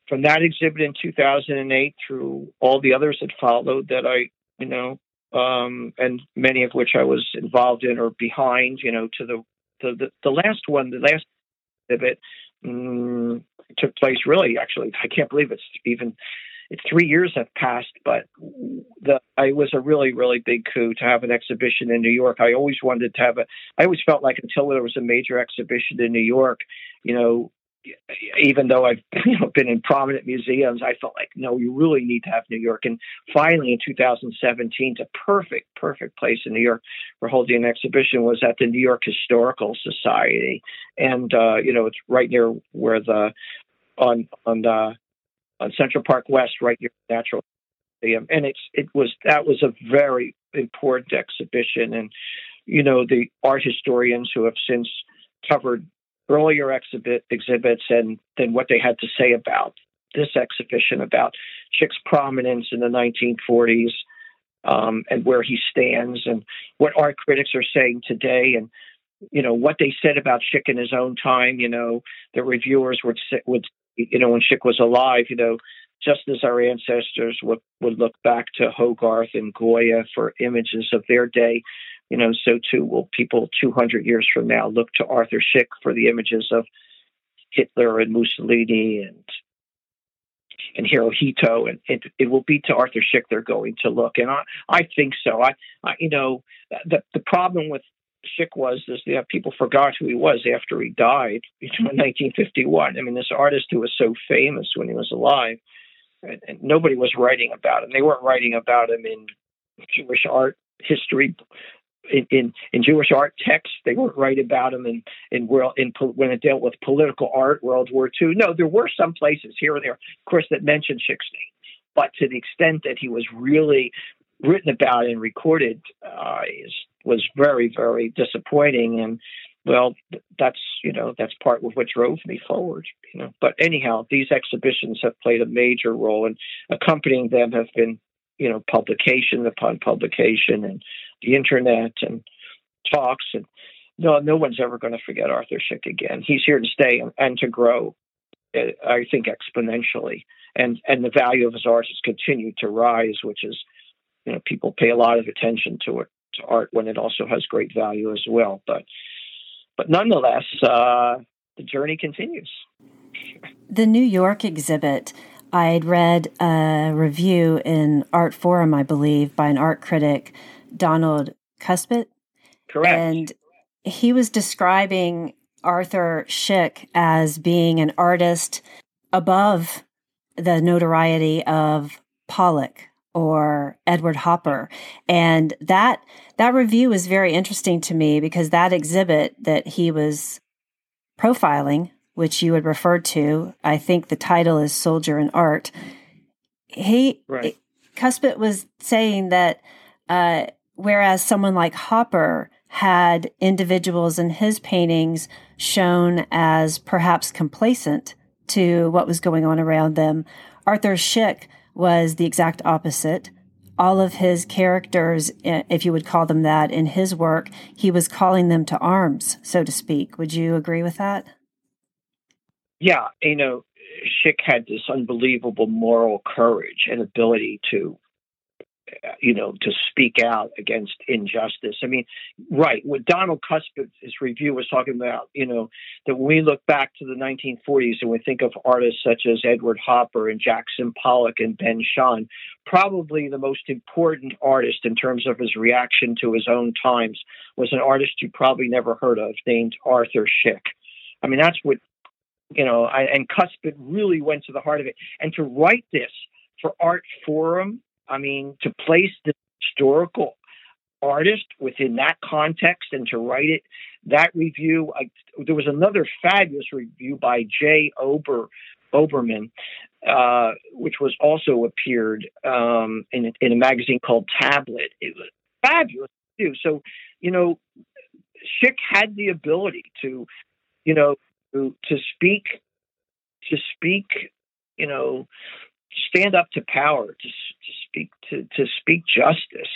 from that exhibit in 2008 through all the others that followed that I, you know, um, and many of which I was involved in or behind, you know, to the the, the, the last one, the last exhibit um, took place really, actually, I can't believe it's even, it's three years have passed, but the, I was a really, really big coup to have an exhibition in New York. I always wanted to have a, I always felt like until there was a major exhibition in New York, you know, even though I've you know been in prominent museums, I felt like no, you really need to have New York. And finally, in 2017, a perfect, perfect place in New York for holding an exhibition was at the New York Historical Society, and uh, you know it's right near where the on on the on Central Park West, right near the Natural Museum, and it's it was that was a very important exhibition, and you know the art historians who have since covered earlier exhibit, exhibits and then what they had to say about this exhibition about Szyk's prominence in the 1940s um, and where he stands and what art critics are saying today and you know what they said about Szyk in his own time. You know the reviewers would would you know when Szyk was alive. You know just as our ancestors would would look back to Hogarth and Goya for images of their day you know, so too will people 200 years from now look to Arthur Szyk for the images of Hitler and Mussolini and and Hirohito, and it, it will be to Arthur Szyk they're going to look, and I I think so. I, I you know the the problem with Szyk was is that people forgot who he was after he died in 1951. I mean, this artist who was so famous when he was alive, and, and nobody was writing about him. They weren't writing about him in Jewish art history in, in, in Jewish art texts. They weren't right about him in in world in when it dealt with political art, World War II. No, there were some places here and there, of course, that mentioned Szyk's but to the extent that he was really written about and recorded uh, is, was very very disappointing and. Well, that's you know that's part of what drove me forward. You know, but anyhow, these exhibitions have played a major role, and accompanying them have been you know publication upon publication and the internet and talks and no no one's ever going to forget Arthur Szyk again. He's here to stay and, and to grow. Uh, I think exponentially, and and the value of his art has continued to rise, which is, you know, people pay a lot of attention to it to art when it also has great value as well. But but nonetheless, uh, the journey continues. The New York exhibit. I'd read a review in Artforum, I believe, by an art critic, Donald Kuspit. Correct. And he was describing Arthur Szyk as being an artist above the notoriety of Pollock or Edward Hopper. And that that review was very interesting to me because that exhibit that he was profiling, which you had referred to, I think the title is Soldier in Art. He right. Kuspit was saying that uh, whereas someone like Hopper had individuals in his paintings shown as perhaps complacent to what was going on around them. Arthur Szyk was the exact opposite. All of his characters, if you would call them that, in his work, he was calling them to arms, so to speak. Would you agree with that? Yeah, you know, Szyk had this unbelievable moral courage and ability to you know, to speak out against injustice. I mean, right, what Donald Kuspit's review was talking about, you know, that when we look back to the 1940s and we think of artists such as Edward Hopper and Jackson Pollock and Ben Shahn, probably the most important artist in terms of his reaction to his own times was an artist you probably never heard of named Arthur Szyk. I mean, that's what, you know, I, and Kuspit really went to the heart of it. And to write this for Art Forum I mean, to place the historical artist within that context and to write it, that review, I, there was another fabulous review by Jay Ober, Oberman, uh, which was also appeared um, in, in a magazine called Tablet. It was fabulous too. So, you know, Szyk had the ability to, you know, to, to speak, to speak, you know, stand up to power, to, to speak to, to speak justice.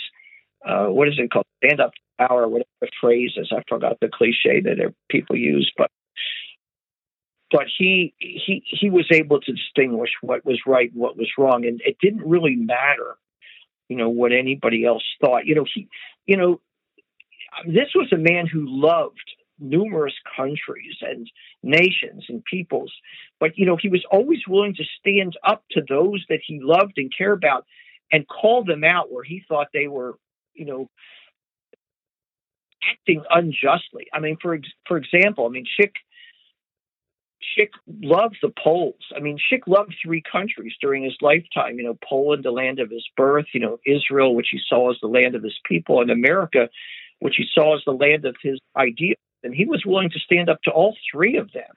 Uh, what is it called? Stand up to power, whatever the phrase is. I forgot the cliche that people use, but but he he he was able to distinguish what was right and what was wrong, and it didn't really matter, you know, what anybody else thought. You know, he, you know, this was a man who loved numerous countries and nations and peoples. But, you know, he was always willing to stand up to those that he loved and cared about and call them out where he thought they were, you know, acting unjustly. I mean, for for example, I mean, Szyk Szyk loved the Poles. I mean, Szyk loved three countries during his lifetime. You know, Poland, the land of his birth. You know, Israel, which he saw as the land of his people, and America, which he saw as the land of his ideals and he was willing to stand up to all three of them.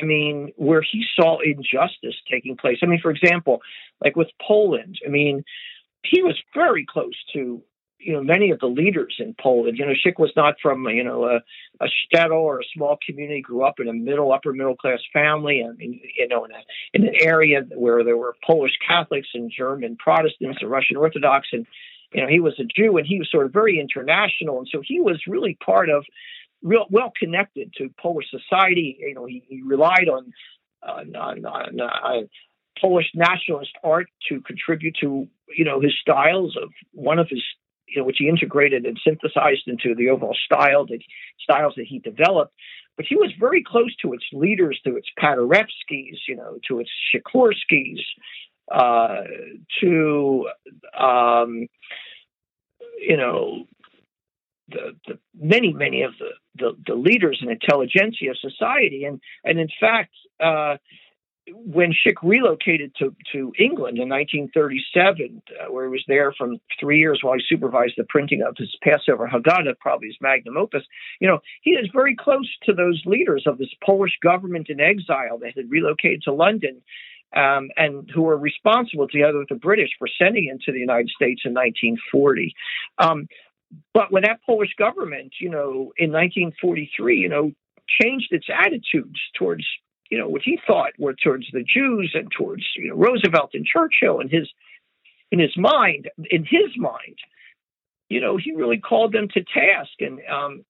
I mean, where he saw injustice taking place. I mean, for example, like with Poland, I mean, he was very close to you know many of the leaders in Poland. You know, Szyk was not from you know a, a shtetl or a small community. Grew up in a middle upper middle class family. Mean, you know, in, a, in an area where there were Polish Catholics and German Protestants and Russian Orthodox, and you know he was a Jew, and he was sort of very international, and so he was really part of real well connected to Polish society. You know, he, he relied on, uh, on, on uh, Polish nationalist art to contribute to you know his styles of one of his you know which he integrated and synthesized into the overall style that styles that he developed. But he was very close to its leaders, to its Paderewskis, you know, to its Sikorskis, uh, to um, you know the, the many many of the, the, the leaders and intelligentsia of society and and in fact uh, when Szyk relocated to, to England in 1937, uh, where he was there from three years while he supervised the printing of his Passover Haggadah, probably his magnum opus, you know, he is very close to those leaders of this Polish government in exile that had relocated to London um, and who were responsible together with the British for sending him to the United States in 1940. Um, but when that Polish government, you know, in 1943, you know, changed its attitudes towards, you know, what he thought were towards the Jews and towards, you know, Roosevelt and Churchill and his, in his mind, in his mind, you know, he really called them to task. And um,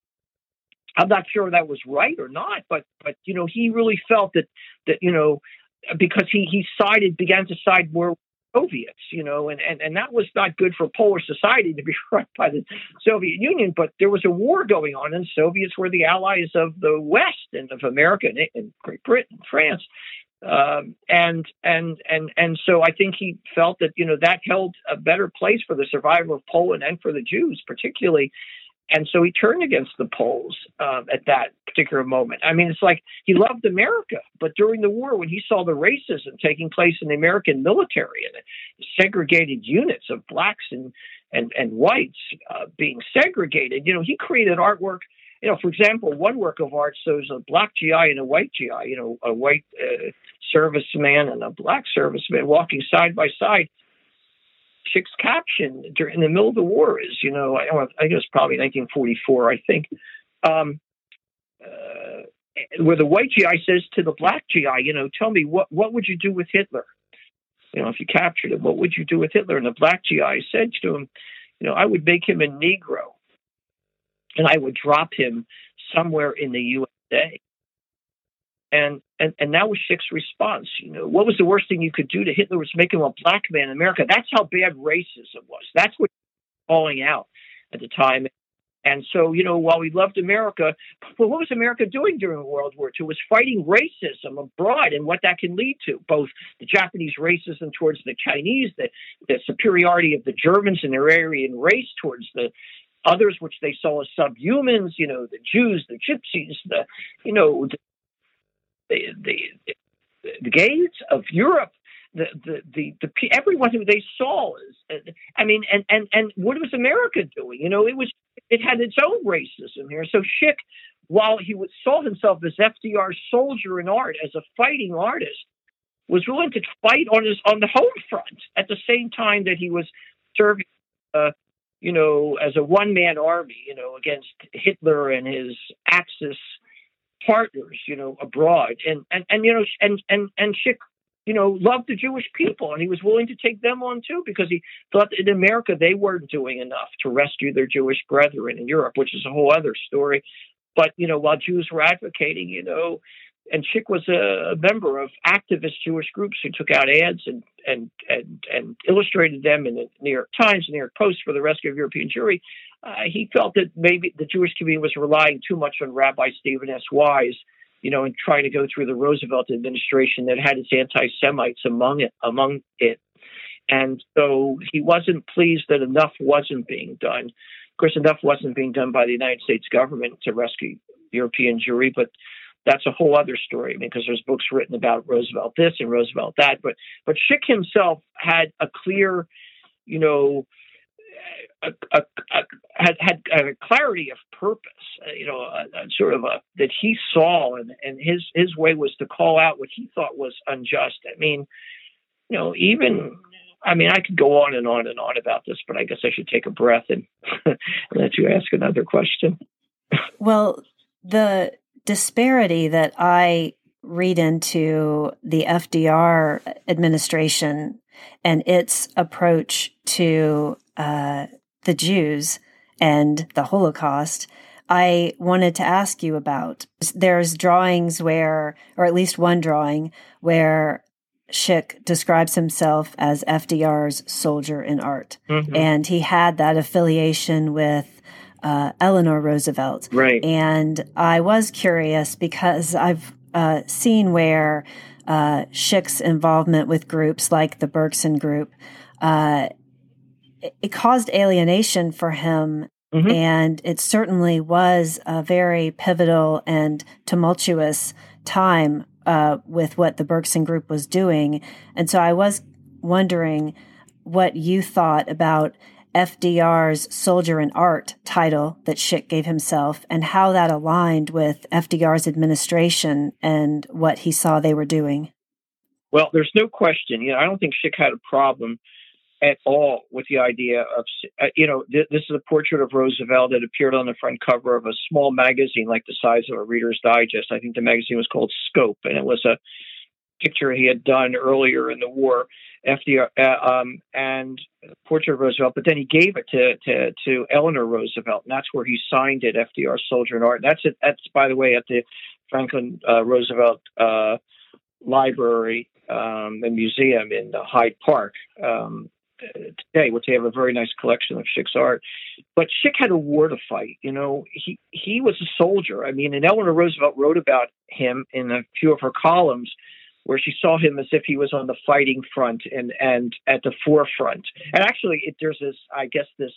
I'm not sure that was right or not, but but you know, he really felt that that you know because he he sided began to side more Soviets, you know, and, and, and that was not good for Polish society to be run by the Soviet Union. But there was a war going on, and Soviets were the allies of the West and of America and, and Great Britain, and France, um, and and and and so I think he felt that you know that held a better place for the survival of Poland and for the Jews, particularly and so he turned against the Poles um, at that particular moment. I mean, it's like he loved America, but during the war, when he saw the racism taking place in the American military and segregated units of blacks and and, and whites uh, being segregated, you know, he created artwork. You know, for example, one work of art shows a black GI and a white GI. You know, a white uh, serviceman and a black serviceman walking side by side Szyk's caption during in the middle of the war is, you know, I, I was probably 1944, I think, um, uh, where the white GI says to the black GI, you know, tell me what what would you do with Hitler? You know, if you captured him, what would you do with Hitler? And the black GI said to him, you know, I would make him a Negro, and I would drop him somewhere in the USA. And and and that was Szyk's response. You know, what was the worst thing you could do to Hitler was make him a black man in America. That's how bad racism was. That's what falling out at the time. And so, you know, while we loved America, well, what was America doing during World War II? It was fighting racism abroad and what that can lead to, both the Japanese racism towards the Chinese, the, the superiority of the Germans and their Aryan race towards the others, which they saw as subhumans, you know, the Jews, the Gypsies, the, you know, the the the, the gays of Europe, the, the the the, everyone who they saw is, I mean, and and and what was America doing? You know, it was it had its own racism here. So Szyk, while he saw himself as FDR's soldier in art, as a fighting artist, was willing to fight on his on the home front at the same time that he was serving. Uh, you know, as a one man army, you know, against Hitler and his Axis partners, you know, abroad, and and and you know, and and and Szyk, you know, loved the Jewish people, and he was willing to take them on too because he thought that in America they weren't doing enough to rescue their Jewish brethren in Europe, which is a whole other story. But you know, while Jews were advocating, you know, and Szyk was a, member of activist Jewish groups who took out ads and and and and illustrated them in the New York Times, New York Post for the rescue of European Jewry. Uh, he felt that maybe the Jewish community was relying too much on Rabbi Stephen S. Wise, you know, and trying to go through the Roosevelt administration that had its anti-Semites among it, among it. And so he wasn't pleased that enough wasn't being done. Of course, enough wasn't being done by the United States government to rescue European Jewry, but that's a whole other story. Because there's books written about Roosevelt this and Roosevelt that. But but Szyk himself had a clear, you know, a, a, a, had had a clarity of purpose, uh, you know, a, sort of a that he saw, and and his his way was to call out what he thought was unjust. I mean, you know, even I mean, I could go on and on and on about this, but I guess I should take a breath and let you ask another question. well, the disparity that I read into the FDR administration and its approach to uh, the Jews and the Holocaust, I wanted to ask you about. There's drawings where, or at least one drawing, where Szyk describes himself as FDR's soldier in art. Mm-hmm. And he had that affiliation with uh, Eleanor Roosevelt. Right. And I was curious because I've uh, seen where uh, Szyk's involvement with groups like the Bergson Group, uh, it, caused alienation for him. Mm-hmm. And it certainly was a very pivotal and tumultuous time uh, with what the Bergson Group was doing. And so I was wondering what you thought about FDR's Soldier in Art title that Szyk gave himself and how that aligned with FDR's administration and what he saw they were doing. Well, there's no question. You know, I don't think Szyk had a problem at all with the idea of, uh, you know, th- this is a portrait of Roosevelt that appeared on the front cover of a small magazine like the size of a Reader's Digest. I think the magazine was called Scope, and it was a picture he had done earlier in the war, FDR, uh, um, and portrait of Roosevelt. But then he gave it to, to to Eleanor Roosevelt, and that's where he signed it, FDR Soldier in Art. That's it. That's by the way at the Franklin uh, Roosevelt uh, Library um, and Museum in Hyde Park. Um, today, which they have a very nice collection of Szyk's art. But Szyk had a war to fight. You know, he he was a soldier. I mean, and Eleanor Roosevelt wrote about him in a few of her columns where she saw him as if he was on the fighting front and and at the forefront. And actually, it, there's this, I guess, this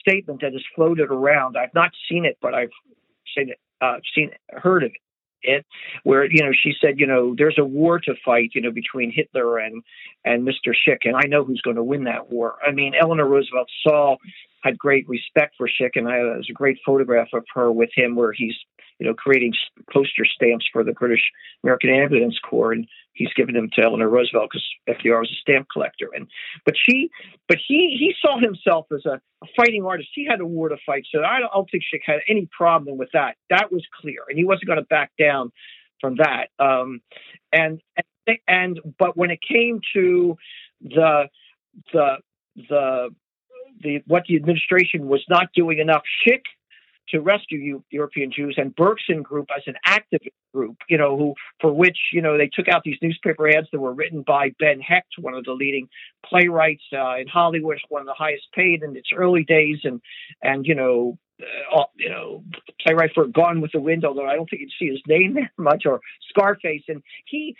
statement that has floated around. I've not seen it, but I've seen it, uh, seen heard of it it, where you know she said, you know, there's a war to fight, you know, between Hitler and and Mr. Szyk, and I know who's going to win that war. I mean, Eleanor Roosevelt saw had great respect for Szyk, and I, there's a great photograph of her with him where he's you know, creating poster stamps for the British American Ambulance Corps, and he's given them to Eleanor Roosevelt because FDR was a stamp collector. And but she, but he he saw himself as a, a fighting artist. He had a war to fight, so I don't, I don't think Szyk had any problem with that. That was clear, and he wasn't going to back down from that. Um, and and but when it came to the the the the what the administration was not doing enough, Szyk to rescue you, European Jews, and Bergson Group as an activist group, you know, who for which you know they took out these newspaper ads that were written by Ben Hecht, one of the leading playwrights uh, in Hollywood, one of the highest paid in its early days, and and you know. Uh, you know, playwright for Gone with the Wind, although I don't think you'd see his name there much, or Scarface, and he,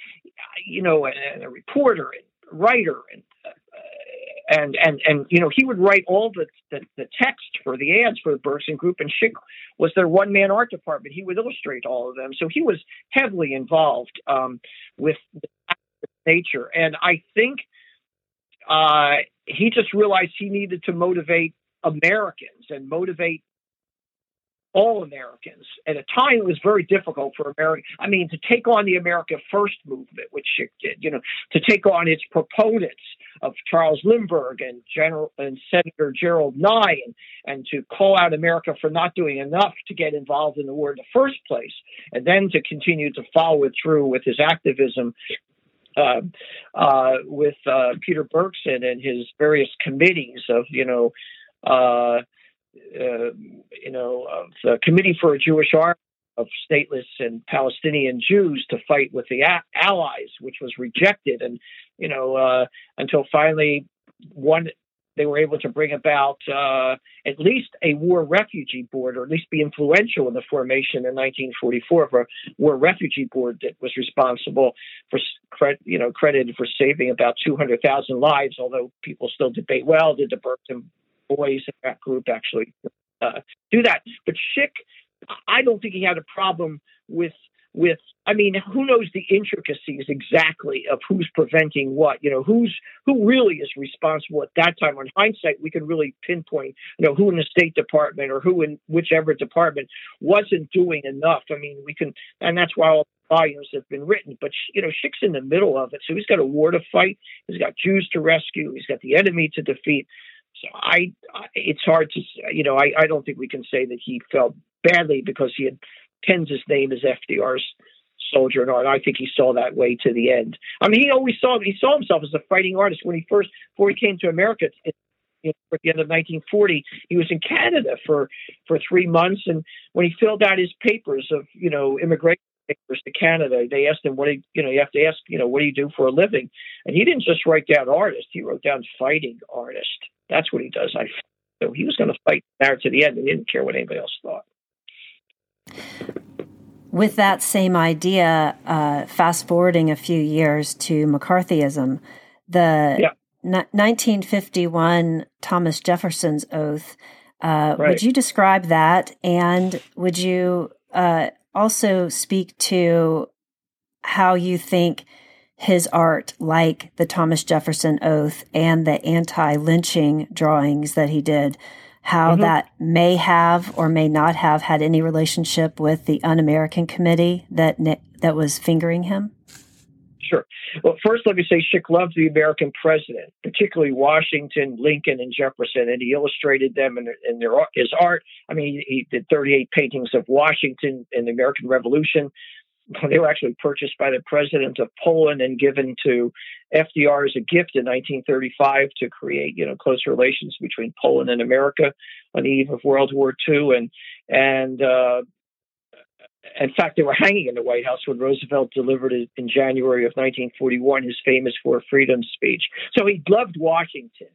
you know, and, and a reporter and writer and and and and you know he would write all the, the, the text for the ads for the Bergson Group, and Szyk was their one man art department. He would illustrate all of them, so he was heavily involved um, with the nature. And I think uh, he just realized he needed to motivate Americans and motivate all Americans. At a time, it was very difficult for America. I mean, to take on the America First movement, which Szyk did, you know, to take on its proponents of Charles Lindbergh and General and Senator Gerald Nye, and, and to call out America for not doing enough to get involved in the war in the first place, and then to continue to follow it through with his activism uh, uh, with uh, Peter Bergson and his various committees of, you know, uh, you know, of the Committee for a Jewish Army of stateless and Palestinian Jews to fight with the a- Allies, which was rejected, and you know, uh, until finally one they were able to bring about uh, at least a war refugee board, or at least be influential in the formation in 1944 of a war refugee board that was responsible for, you know, credited for saving about 200,000 lives. Although people still debate, well, did the Bergson boys in that group actually uh, do that. But Szyk, I don't think he had a problem with with I mean, who knows the intricacies exactly of who's preventing what? You know, who's who really is responsible at that time. On hindsight, we can really pinpoint, you know, who in the State Department or who in whichever department wasn't doing enough. I mean, we can, and that's why all the volumes have been written. But you know, Szyk's in the middle of it, so he's got a war to fight. He's got Jews to rescue. He's got the enemy to defeat. So I, it's hard to, you know, I, I don't think we can say that he felt badly because he had penned his name as FDR's soldier and art. I think he saw that way to the end. I mean, he always saw he saw himself as a fighting artist when he first before he came to America. You know, at the end of 1940, he was in Canada for for three months, and when he filled out his papers of you know immigration papers to Canada, they asked him what he you know you have to ask you know what do you do for a living, and he didn't just write down artist, he wrote down fighting artist. That's what he does. I so he was going to fight there to the end. He didn't care what anybody else thought. With that same idea, uh, fast forwarding a few years to McCarthyism, the yeah. 1951 Thomas Jefferson's oath. Uh, right. Would you describe that, and would you uh, also speak to how you think his art, like the Thomas Jefferson Oath and the anti lynching drawings that he did, how mm-hmm. that may have or may not have had any relationship with the Un American Committee that, that was fingering him? Sure. Well, first, let me say Szyk loved the American president, particularly Washington, Lincoln, and Jefferson, and he illustrated them in, in their his art. I mean, he, he did 38 paintings of Washington in the American Revolution they were actually purchased by the president of Poland and given to FDR as a gift in 1935 to create, you know, close relations between Poland and America on the eve of World War II. And and uh, in fact, they were hanging in the White House when Roosevelt delivered it in January of 1941 his famous For Freedom speech. So he loved Washington.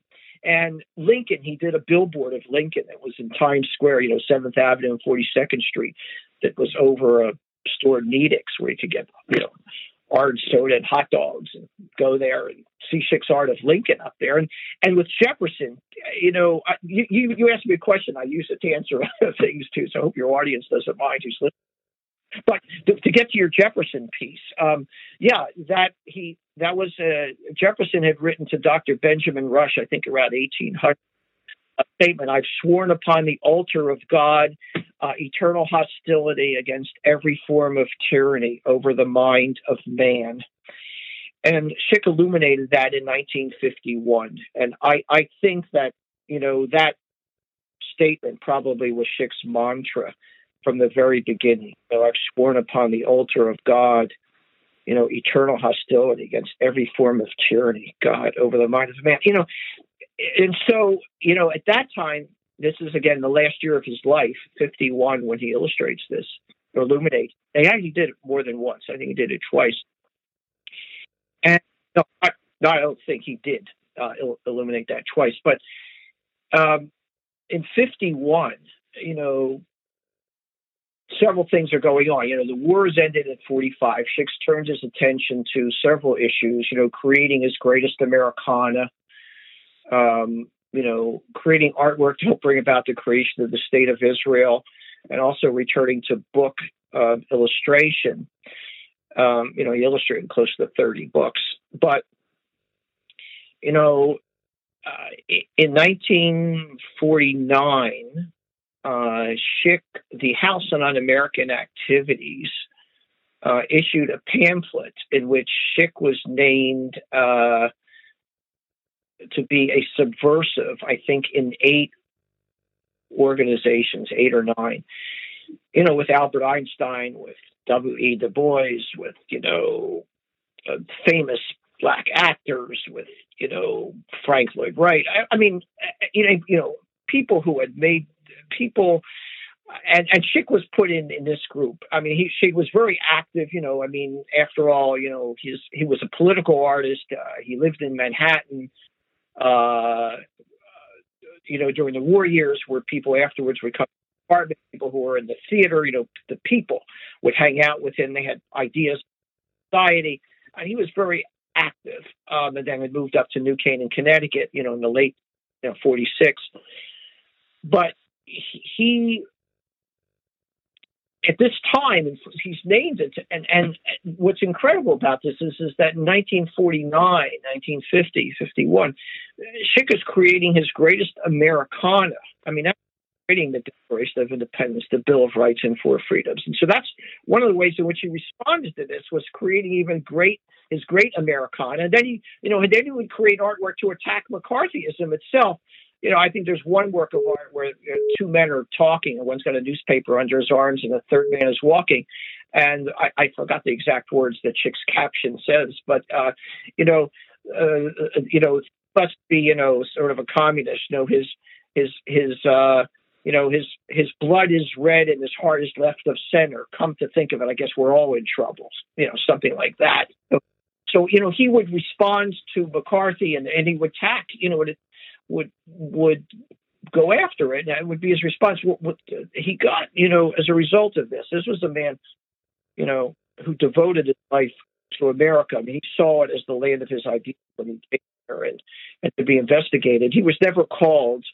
And Lincoln, he did a billboard of Lincoln that was in Times Square, you know, 7th Avenue and 42nd Street, that was over a store Nedick's where you could get, you know, orange soda and hot dogs and go there and see Szyk's art of Lincoln up there. And and with Jefferson, you know, you, you, you asked me a question. I use it to answer other things too. So I hope your audience doesn't mind who's listening. But to, to, get to your Jefferson piece, um, yeah, that he that was uh, Jefferson had written to Dr. Benjamin Rush, I think around 1800, a statement: "I've sworn upon the altar of God uh, eternal hostility against every form of tyranny over the mind of man." And Szyk illuminated that in 1951, and I I think that you know that statement probably was Szyk's mantra from the very beginning. You know, I've sworn upon the altar of God, you know, eternal hostility against every form of tyranny, God, over the mind of man. You know, and so, you know, at that time, this is again the last year of his life, 51, when he illustrates this or illuminates. They actually did it more than once. I think he did it twice. And no, I, no, I don't think he did uh, illuminate that twice. But um, in 51, you know, several things are going on. You know, the wars ended at 45. Szyk turns his attention to several issues, you know, creating his greatest Americana, um, you know, creating artwork to help bring about the creation of the state of Israel, and also returning to book uh, illustration. Um, you know, he illustrated close to 30 books. But, you know, uh, in 1949, uh, Szyk, the House on Un-American Activities, uh, issued a pamphlet in which Szyk was named uh, to be a subversive, I think, in eight organizations, eight or nine. You know, with Albert Einstein, with W.E. Du Bois, with, you know, uh, famous black actors, with, you know, Frank Lloyd Wright. I, I mean, uh, you know, you know, people who had made people and and Szyk was put in in this group. I mean, he she was very active. You know, I mean, after all, you know, he's he was a political artist. Uh, he lived in Manhattan. Uh, you know, during the war years, where people afterwards would come to apartment, people who were in the theater, you know, the people would hang out with him. They had ideas, society, and he was very active. Um, and then we moved up to New Canaan, Connecticut, you know, in the late you know, 46. But he at this time and he's named it. And and what's incredible about this is is that in 1949 1950 51 Szyk is creating his greatest americana. I mean creating the declaration of independence the bill of rights and four freedoms. And so that's one of the ways in which he responded to this was creating even great his great americana. And then he you know and then he would create artwork to attack mccarthyism itself you know, I think there's one work of art where two men are talking, and one's got a newspaper under his arms, and the third man is walking. And I, I forgot the exact words that Szyk's caption says, but uh, you know, uh, you know, must be you know sort of a communist. You know, his his his uh, you know his his blood is red and his heart is left of center. Come to think of it, I guess we're all in trouble. You know, something like that. So you know, he would respond to McCarthy and, and he would attack. You know, it, would would go after it. And it would be his response. What, what he got, you know, as a result of this. This was a man, you know, who devoted his life to America. I mean, he saw it as the land of his ideals when he came there and, and to be investigated. He was never called,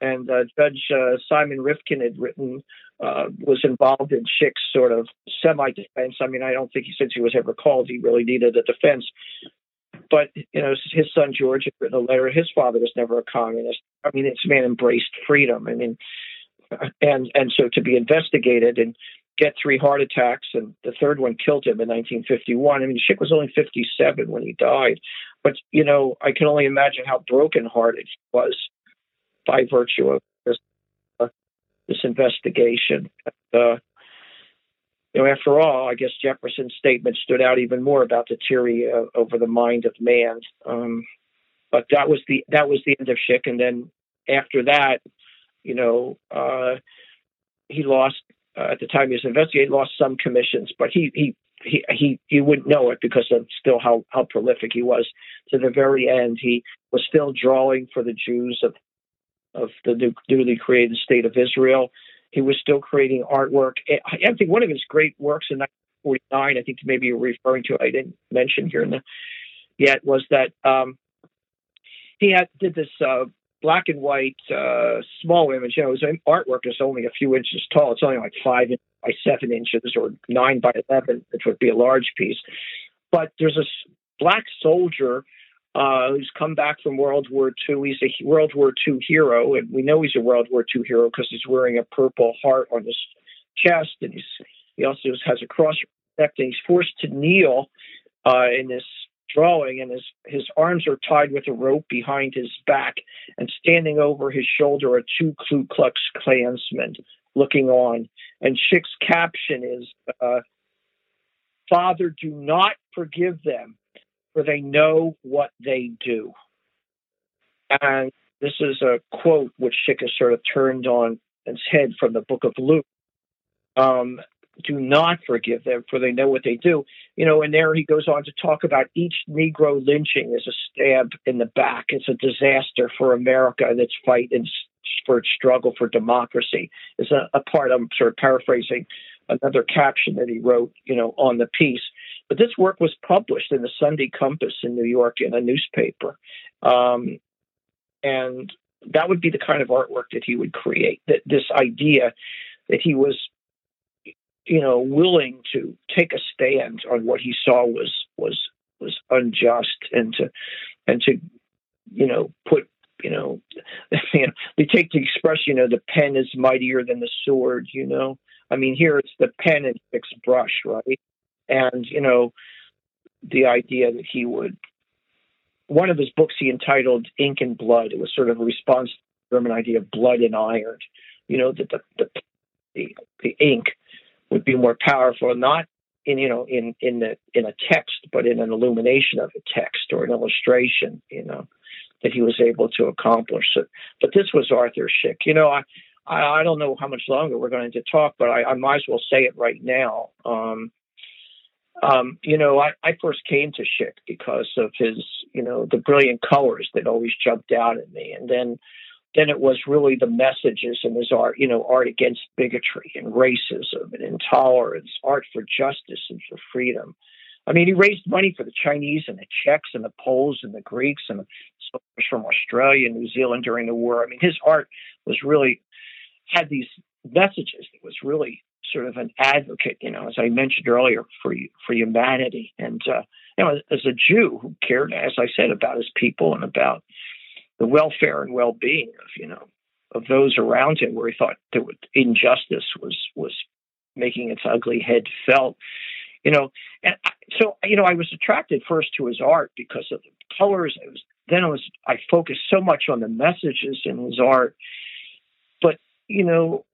and uh, Judge uh, Simon Rifkind had written, uh, was involved in Szyk's sort of semi defense. I mean, I don't think he since he was ever called, he really needed a defense. But you know, his son George had written a letter. His father was never a communist. I mean, this man embraced freedom. I mean, and and so to be investigated and get three heart attacks, and the third one killed him in 1951. I mean, Szyk was only 57 when he died. But you know, I can only imagine how brokenhearted he was by virtue of this uh, this investigation. Uh, you know, after all, I guess Jefferson's statement stood out even more about the tyranny uh, over the mind of man. Um, but that was the that was the end of Szyk, and then after that, you know, uh, he lost uh, at the time he was investigating, lost some commissions, but he he he he he wouldn't know it because of still how how prolific he was. To the very end, he was still drawing for the Jews of of the new, newly created state of Israel. He was still creating artwork. I think one of his great works in 1949, I think maybe you're referring to, I didn't mention here the yet, was that um, he had did this uh, black and white uh, small image. You know, his artwork is only a few inches tall. It's only like five by seven inches or nine by eleven, which would be a large piece. But there's a black soldier uh, who's come back from World War II. He's a World War II hero, and we know he's a World War II hero because he's wearing a purple heart on his chest, and he also has a cross and he's forced to kneel uh, in this drawing, and his his arms are tied with a rope behind his back, and standing over his shoulder are two Ku Klux Klansmen looking on. And Szyk's caption is, uh, "Father, do not forgive them, for they know what they do." And this is a quote which Szyk has sort of turned on its head from the Book of Luke. Um, do not forgive them, for they know what they do. You know, and there he goes on to talk about each Negro lynching is a stab in the back. It's a disaster for America and its fight and for its struggle for democracy. Is a, a part. I'm sort of paraphrasing another caption that he wrote, you know, on the piece. But this work was published in the Sunday Compass in New York in a newspaper, um, and that would be the kind of artwork that he would create. That this idea that he was you know, willing to take a stand on what he saw was was was unjust and to and to you know put you know, you know they take the expression you know the pen is mightier than the sword you know i mean here it's the pen and fixed brush right and you know the idea that he would one of his books he entitled ink and blood it was sort of a response to the german idea of blood and iron you know that the, the the the ink would be more powerful, not in you know in in the in a text, but in an illumination of a text or an illustration. You know that he was able to accomplish it. But this was Arthur Szyk. You know, I I, don't know how much longer we're going to talk, but I, I might as well say it right now. Um, um, you know, I, I first came to Szyk because of his, you know, the brilliant colors that always jumped out at me. And then then it was really the messages in his art, you know, art against bigotry and racism and intolerance, art for justice and for freedom. I mean, he raised money for the Chinese and the Czechs and the Poles and the Greeks and from Australia and New Zealand during the war. I mean, his art was really had these messages. It was really sort of an advocate, you know, as I mentioned earlier, for for humanity. And uh, you know, as a Jew who cared, as I said, about his people and about the welfare and well-being of you know of those around him, where he thought that injustice was was making its ugly head felt. You know, and so you know, I was attracted first to his art because of the colors. It was then I was I focused so much on the messages in his art, but you know,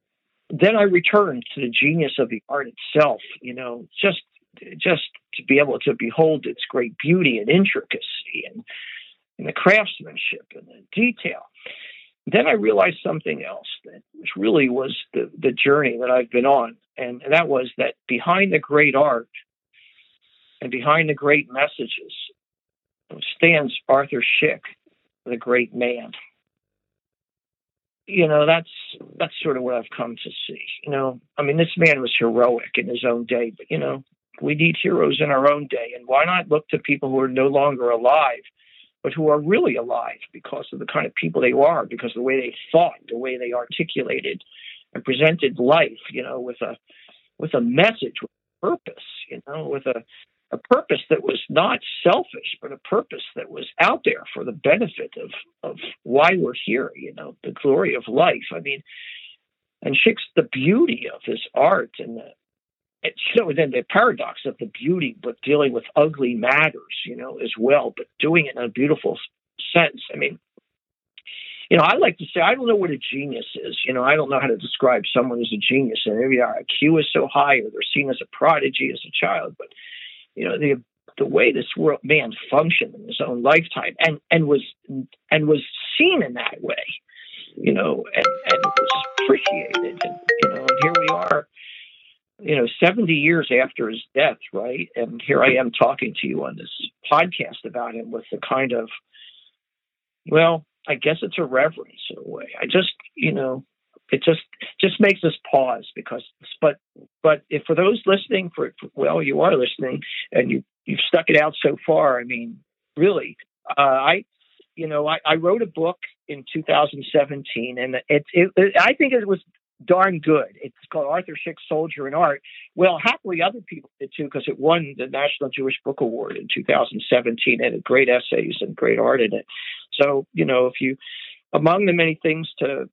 then I returned to the genius of the art itself. You know, just just to be able to behold its great beauty and intricacy and and the craftsmanship and the detail. Then I realized something else that really was the, the journey that I've been on. And that was that behind the great art and behind the great messages stands Arthur Szyk, the great man. You know, that's that's sort of what I've come to see. You know, I mean, this man was heroic in his own day, but you know, we need heroes in our own day, and why not look to people who are no longer alive but who are really alive because of the kind of people they are, because of the way they thought, the way they articulated and presented life, you know, with a with a message, with a purpose, you know, with a a purpose that was not selfish, but a purpose that was out there for the benefit of of why we're here, you know, the glory of life. I mean, and Szyk's the beauty of his art and the it's you know then the paradox of the beauty but dealing with ugly matters you know as well but doing it in a beautiful sense i mean you know, I like to say I don't know what a genius is. You know, I don't know how to describe someone as a genius, and maybe their IQ is so high, or they're seen as a prodigy as a child. But you know, the the way this world man functioned in his own lifetime, and and was and was seen in that way, you know, and and was appreciated, and you know, and here we are you know, 70 years after his death, right? And here I am talking to you on this podcast about him with the kind of, well, I guess it's a reverence in a way. I just, you know, it just just makes us pause because, but but if for those listening, for, for well, you are listening and you you've stuck it out so far. I mean, really, uh, I, you know, I, I wrote a book in 2017, and it, it, it I think it was darn good. It's called Arthur Szyk Soldier in Art. Well, happily, other people did too because it won the National Jewish Book Award in 2017 and had great essays and great art in it. So, you know, if you, among the many things to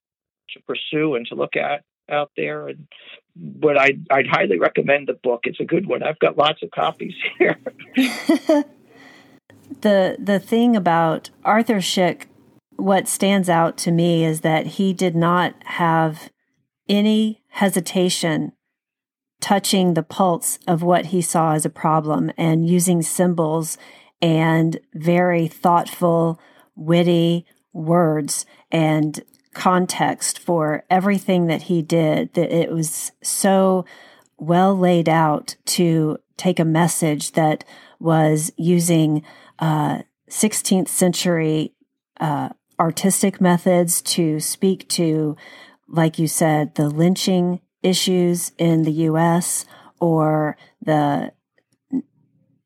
to pursue and to look at out there, and but I I'd highly recommend the book. It's a good one. I've got lots of copies here. the the thing about Arthur Szyk, what stands out to me is that he did not have any hesitation touching the pulse of what he saw as a problem and using symbols and very thoughtful, witty words and context for everything that he did that it was so well laid out to take a message that was using uh, 16th century uh, artistic methods to speak to like you said, the lynching issues in the US or the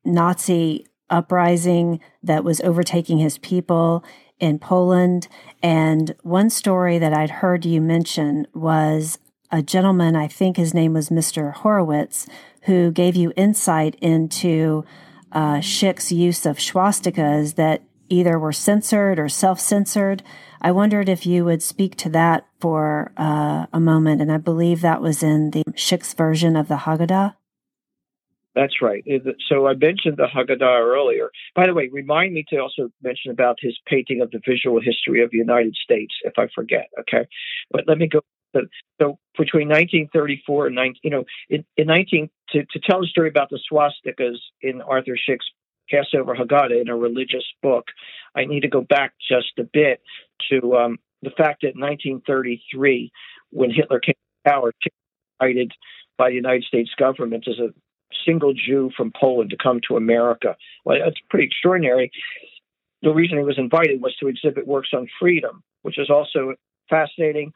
Nazi uprising that was overtaking his people in Poland. And one story that I'd heard you mention was a gentleman, I think his name was Mr. Horowitz, who gave you insight into uh, Szyk's use of swastikas that either were censored or self censored. I wondered if you would speak to that for uh, a moment, and I believe that was in the Szyk's version of the Haggadah. That's right. So I mentioned the Haggadah earlier. By the way, remind me to also mention about his painting of the visual history of the United States, if I forget. Okay, but let me go. So between 1934 and 19, you know, in, in 19 to, to tell the story about the swastikas in Arthur Szyk's Passover Haggadah in a religious book, I need to go back just a bit to um, the fact that in 1933, when Hitler came to power, invited by the United States government as a single Jew from Poland to come to America. Well, that's pretty extraordinary. The reason he was invited was to exhibit works on freedom, which is also fascinating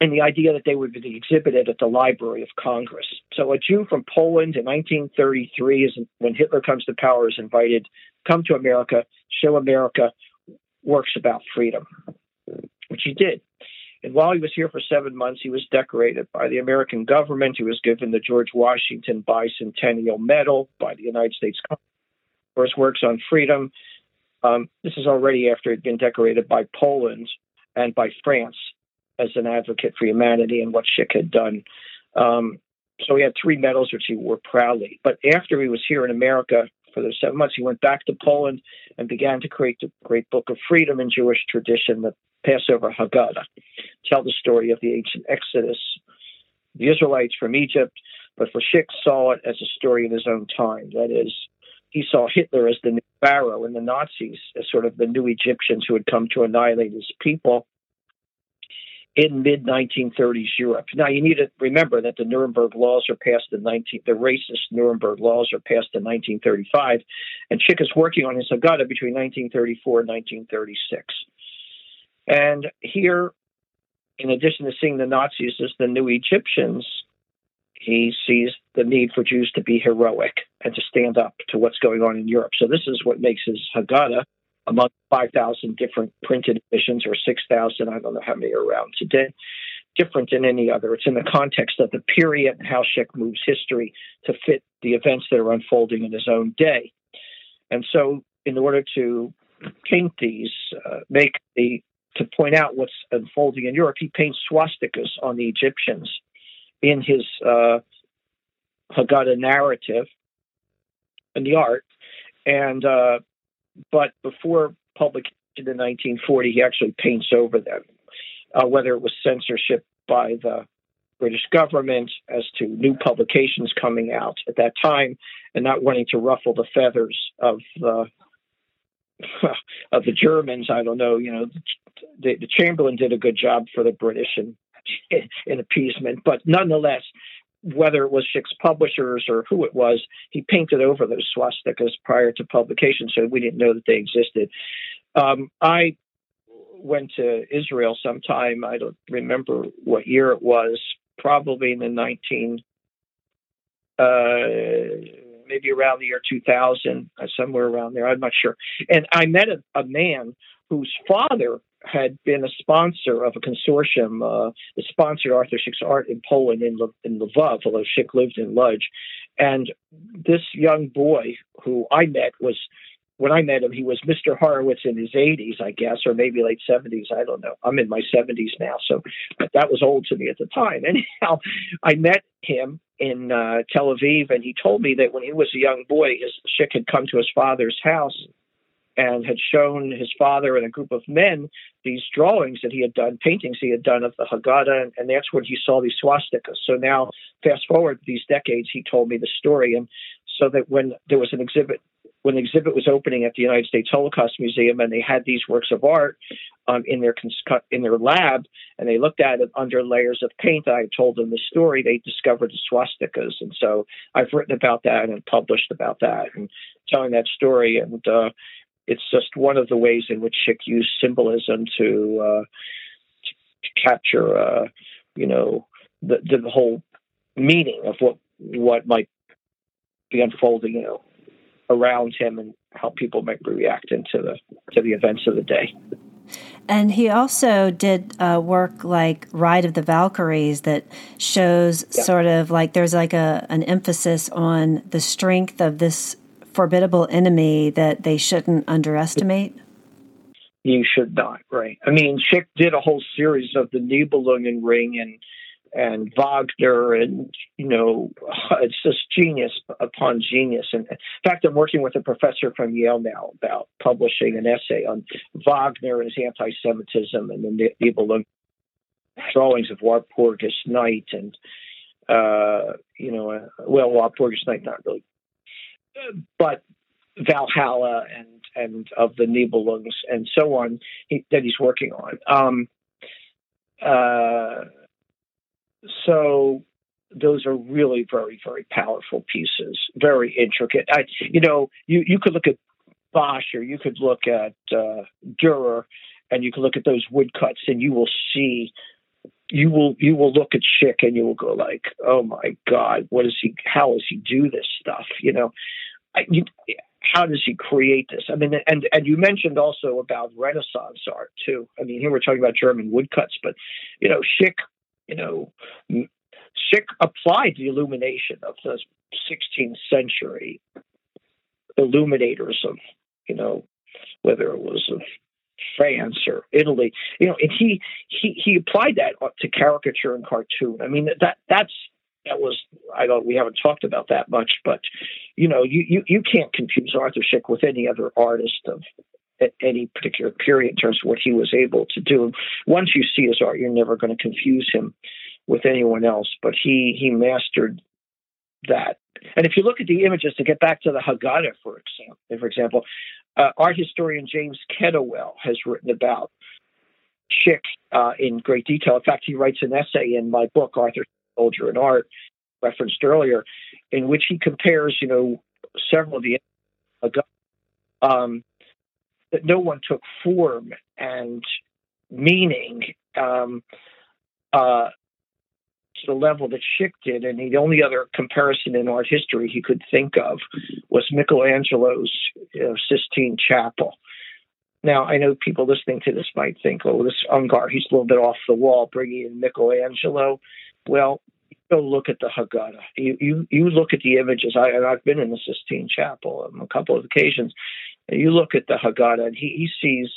and the idea that they would be exhibited at the Library of Congress. So a Jew from Poland in 1933 is when Hitler comes to power is invited come to America, show America works about freedom, which he did. And while he was here for seven months, he was decorated by the American government. He was given the George Washington Bicentennial Medal by the United States for his works on freedom. Um, this is already after he'd been decorated by Poland and by France as an advocate for humanity and what Szyk had done. Um, so he had three medals, which he wore proudly. But after he was here in America for those seven months, he went back to Poland and began to create the great book of freedom in Jewish tradition, the Passover Haggadah, tell the story of the ancient Exodus, the Israelites from Egypt. But Szyk saw it as a story in his own time. That is, he saw Hitler as the new Pharaoh and the Nazis as sort of the new Egyptians who had come to annihilate his people in mid 1930s Europe. Now you need to remember that the Nuremberg laws are passed in 19 the racist Nuremberg laws are passed in 1935, and Szyk is working on his Haggadah between 1934 and 1936. And here, in addition to seeing the Nazis as the new Egyptians, he sees the need for Jews to be heroic and to stand up to what's going on in Europe. So this is what makes his Haggadah among 5,000 different printed editions or 6,000, I don't know how many are around today, different than any other. It's in the context of the period and how Szyk moves history to fit the events that are unfolding in his own day. And so, in order to paint these, uh, make the to point out what's unfolding in Europe, he paints swastikas on the Egyptians in his uh, Haggadah narrative in the art. And uh, but before publication in 1940, he actually paints over them, uh, whether it was censorship by the British government as to new publications coming out at that time, and not wanting to ruffle the feathers of the of the Germans. I don't know. You know, the, the Chamberlain did a good job for the British in in appeasement, but nonetheless, whether it was Szyk's publishers or who it was, he painted over those swastikas prior to publication, so we didn't know that they existed. Um, I went to Israel sometime. I don't remember what year it was. Probably in the nineteen, uh, maybe around the year two thousand, uh, somewhere around there. I'm not sure. And I met a, a man whose father had been a sponsor of a consortium uh, that sponsored Arthur Szyk's art in Poland in, Le- in Lvov, although Szyk lived in Lodz. And this young boy who I met was, when I met him, he was Mr. Horowitz in his 80s, I guess, or maybe late 70s. I don't know. I'm in my 70s now, so that was old to me at the time. Anyhow, I met him in uh, Tel Aviv, and he told me that when he was a young boy, his Szyk had come to his father's house and had shown his father and a group of men these drawings that he had done, paintings he had done of the Haggadah, and, that's when he saw these swastikas. So now, fast forward these decades, he told me the story, and so that when there was an exhibit, when the exhibit was opening at the United States Holocaust Museum, and they had these works of art um, in their in their lab, and they looked at it under layers of paint. I told them the story. They discovered the swastikas, and so I've written about that and published about that, and telling that story. And uh, it's just one of the ways in which Szyk used symbolism to, uh, to capture, uh, you know, the, the whole meaning of what what might be unfolding, you know, around him and how people might react into the to the events of the day. And he also did uh, work like Ride of the Valkyries that shows yeah. sort of like there's like a an emphasis on the strength of this formidable enemy that they shouldn't underestimate? You should not, right? I mean, Szyk did a whole series of the Nibelungen Ring and and Wagner, and you know, it's just genius upon genius. And in fact, I'm working with a professor from Yale now about publishing an essay on Wagner and his anti-Semitism and the Nibelungen drawings of Walpurgis Night and uh, you know, uh, well, Walpurgis Night not really but Valhalla and and of the Nibelungs and so on he, that he's working on. Um, uh, so those are really very very powerful pieces, very intricate. I, you know, you you could look at Bosch or you could look at uh, Dürer, and you can look at those woodcuts, and you will see you will you will look at Szyk and you will go like, oh my God, what is he? How does he do this stuff? You know, you, how does he create this? I mean, and and you mentioned also about Renaissance art too. I mean, here we're talking about German woodcuts, but you know, Szyk, you know, Szyk applied the illumination of the 16th century illuminators of, you know, whether it was France or Italy, you know, and he he he applied that to caricature and cartoon. I mean, that that's that was I don't we haven't talked about that much, but you know you you, you can't confuse Arthur Szyk with any other artist of any particular period in terms of what he was able to do. Once you see his art, you're never going to confuse him with anyone else. But he he mastered that. And if you look at the images, to get back to the Haggadah, for example, for example, uh, art historian James Kettlewell has written about Szyk uh, in great detail. In fact, he writes an essay in my book, Arthur Soldier and Art, referenced earlier, in which he compares, you know, several of the um, that no one took form and meaning um, uh, to the level that Szyk did, and the only other comparison in art history he could think of was Michelangelo's know, Sistine Chapel. Now, I know people listening to this might think, oh, this Ungar, he's a little bit off the wall, bringing in Michelangelo. Well, go look at the Haggadah. You, you, you look at the images. I, and I've been in the Sistine Chapel on a couple of occasions. You look at the Haggadah, and he, he sees,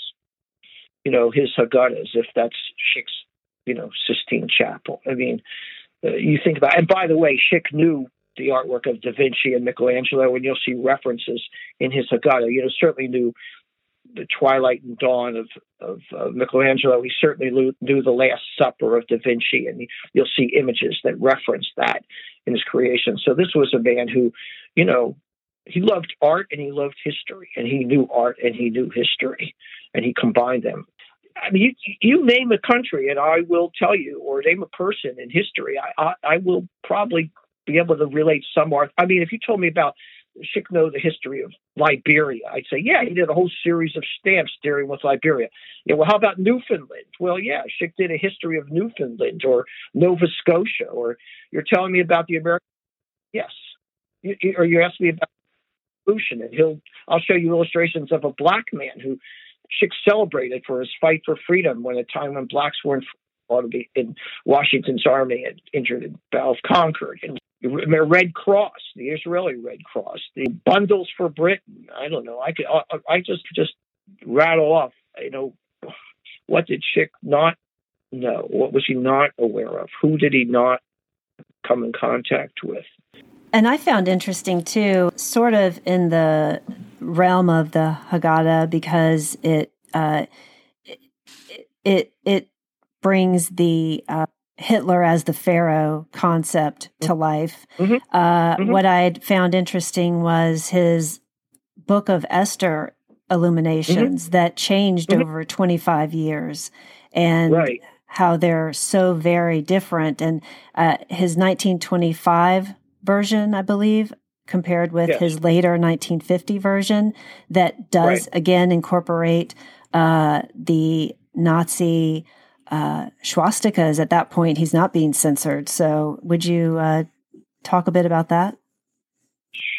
you know, his Haggadah as if that's Szyk's, you know, Sistine Chapel. I mean, uh, you think about. And by the way, Szyk knew the artwork of Da Vinci and Michelangelo, and you'll see references in his Haggadah. You know, certainly knew the twilight and dawn of of uh, Michelangelo. He certainly knew the Last Supper of Da Vinci, and you'll see images that reference that in his creation. So this was a man who, you know, he loved art and he loved history, and he knew art and he knew history, and he combined them. I mean, you, you name a country, and I will tell you, or name a person in history, I, I, I will probably be able to relate some art. I mean, if you told me about Szyk the history of Liberia. I'd say, yeah, he did a whole series of stamps dealing with Liberia. Yeah, well, how about Newfoundland? Well, yeah, Szyk did a history of Newfoundland or Nova Scotia. Or you're telling me about the American? Yes. You, or you ask me about evolution, and he'll I'll show you illustrations of a black man who Szyk celebrated for his fight for freedom when a time when blacks weren't ought to be in Washington's army and injured in Battle of Concord. And the Red Cross, the Israeli Red Cross, the bundles for Britain. I don't know. I could, I just just rattle off. You know, what did Szyk not know? What was he not aware of? Who did he not come in contact with? And I found interesting too, sort of in the realm of the Haggadah, because it uh, it, it, it brings the uh, Hitler as the Pharaoh concept to mm-hmm. life. Mm-hmm. Uh, mm-hmm. What I found interesting was his Book of Esther illuminations mm-hmm. that changed mm-hmm. over 25 years and right. how they're so very different. And uh, his 1925 version, I believe, compared with yes. his later 1950 version, that does right. again incorporate uh, the Nazi uh, swastikas at that point, he's not being censored. So, would you uh, talk a bit about that?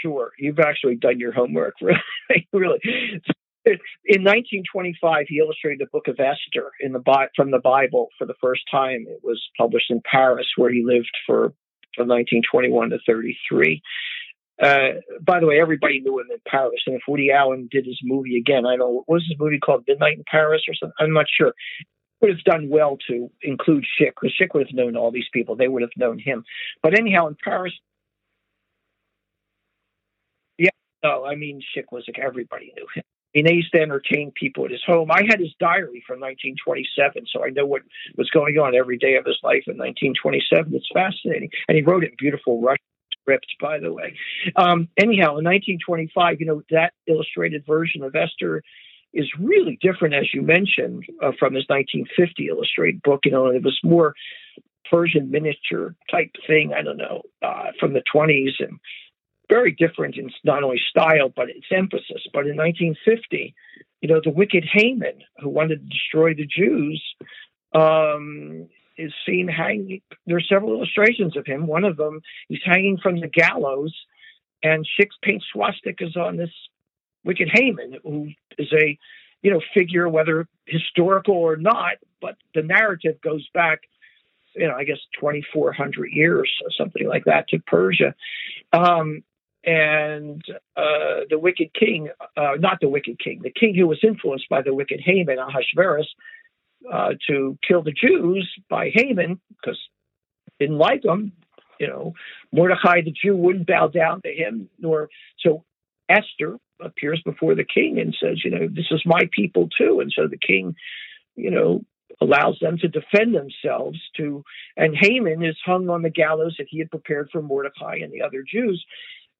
Sure. You've actually done your homework, really. really. In 1925, he illustrated the Book of Esther in the from the Bible for the first time. It was published in Paris, where he lived for from 1921 to 33. Uh, by the way, everybody knew him in Paris. And if Woody Allen did his movie again, I know, what was his movie called? Midnight in Paris or something? I'm not sure would have done well to include Szyk because Szyk would have known all these people. They would have known him. But anyhow, in Paris, yeah, no, I mean Szyk was like everybody knew him. I mean, they used to entertain people at his home. I had his diary from 1927, so I know what was going on every day of his life in 1927. It's fascinating, and he wrote it in beautiful Russian script, by the way. Um, anyhow, in 1925, you know that illustrated version of Esther is really different, as you mentioned, uh, from his 1950 illustrated book. You know, it was more Persian miniature type thing. I don't know uh, from the 20s and very different in not only style but its emphasis. But in 1950, you know, the wicked Haman who wanted to destroy the Jews um, is seen hanging. There are several illustrations of him. One of them, he's hanging from the gallows, and Szyk paints swastikas on this Wicked Haman, who is a you know figure, whether historical or not, but the narrative goes back, you know, I guess 2,400 years or something like that to Persia. Um, and uh, the wicked king, uh, not the wicked king, the king who was influenced by the wicked Haman, Ahasuerus, uh, to kill the Jews by Haman because didn't like him. You know, Mordecai the Jew wouldn't bow down to him, nor so Esther, appears before the king and says, you know, this is my people too. And so the king, you know, allows them to defend themselves to and Haman is hung on the gallows that he had prepared for Mordecai and the other Jews.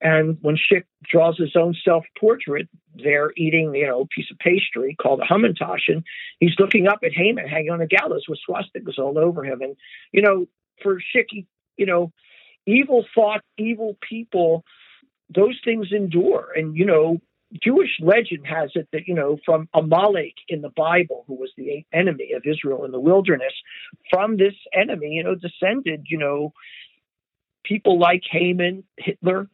And when Szyk draws his own self-portrait, they're eating, you know, a piece of pastry called a Hamantaschen. He's looking up at Haman hanging on the gallows with swastikas all over him. And, you know, for Szyk, you know, evil thoughts, evil people, those things endure. And, you know, Jewish legend has it that, you know, from Amalek in the Bible, who was the enemy of Israel in the wilderness, from this enemy, you know, descended, you know, people like Haman, Hitler,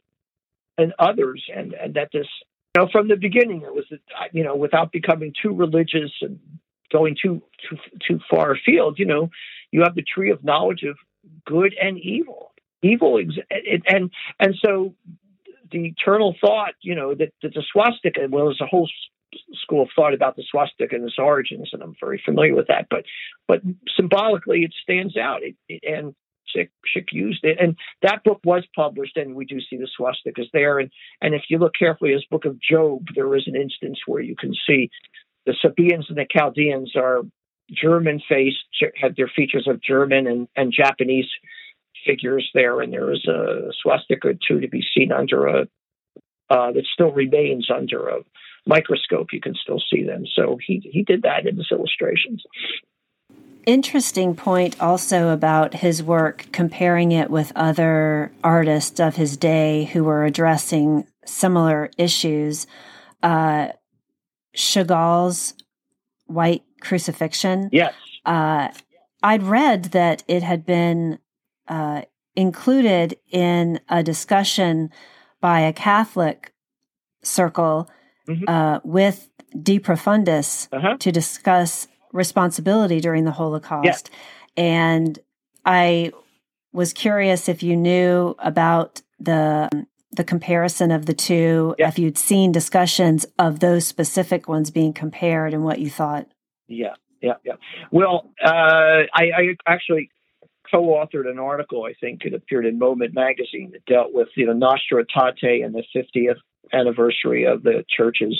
and others. And, and that this, you know, from the beginning, it was, you know, without becoming too religious and going too, too, too far afield, you know, you have the tree of knowledge of good and evil. Evil, and, and, and so the eternal thought, you know, that, that the swastika, well, there's a whole school of thought about the swastika and its origins, and I'm very familiar with that. But but symbolically, it stands out, it, it, and Szyk, used it, and that book was published, and we do see the swastikas there. And and if you look carefully, his book of Job, there is an instance where you can see the Sabaeans and the Chaldeans are German faced, had their features of German and, and Japanese figures there, and there is a swastika or two to be seen under a uh, that still remains under a microscope. You can still see them. So he he did that in his illustrations. Interesting point also about his work, comparing it with other artists of his day who were addressing similar issues. Uh, Chagall's White Crucifixion. Yes. Uh, I'd read that it had been uh, included in a discussion by a Catholic circle mm-hmm. uh, with De Profundis uh-huh. to discuss responsibility during the Holocaust. Yeah. And I was curious if you knew about the the comparison of the two, yeah. if you'd seen discussions of those specific ones being compared and what you thought. Yeah, yeah, yeah. Well, uh, I, I actually co-authored an article. I think it appeared in Moment magazine that dealt with you know Nostra Aetate and the 50th anniversary of the church's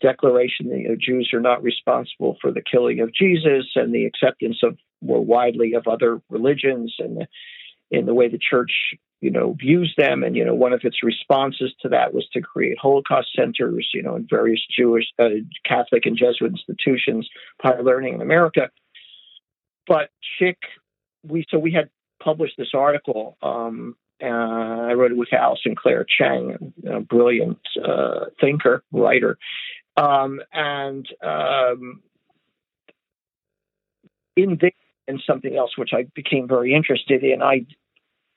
declaration that you know, Jews are not responsible for the killing of Jesus and the acceptance of more widely of other religions and in the way the church you know views them and you know one of its responses to that was to create holocaust centers you know in various jewish uh, catholic and jesuit institutions higher learning in america but Szyk we so we had published this article. Um, uh, I wrote it with Alison Claire Chang, a brilliant uh, thinker, writer, um, and um, in and something else which I became very interested in. I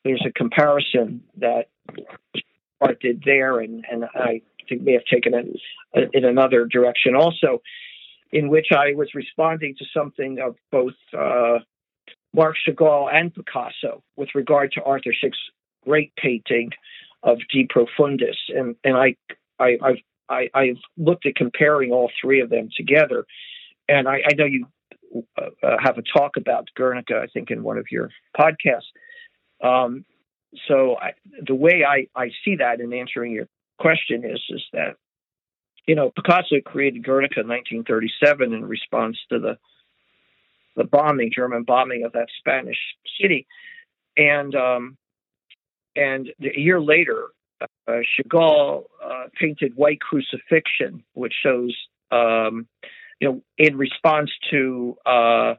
there's a comparison that I did there, and and I think may have taken it in another direction also, in which I was responding to something of both. Uh, Marc Chagall and Picasso with regard to Arthur Szyk's great painting of De Profundis, and and I I I've, I, I've looked at comparing all three of them together, and I, I know you uh, uh, have a talk about Guernica, I think, in one of your podcasts. Um, so I, the way I, I see that in answering your question is is that you know Picasso created Guernica in 1937 in response to the the bombing, German bombing of that Spanish city, and um, and a year later, uh, Chagall uh, painted White Crucifixion, which shows, um, you know, in response to uh,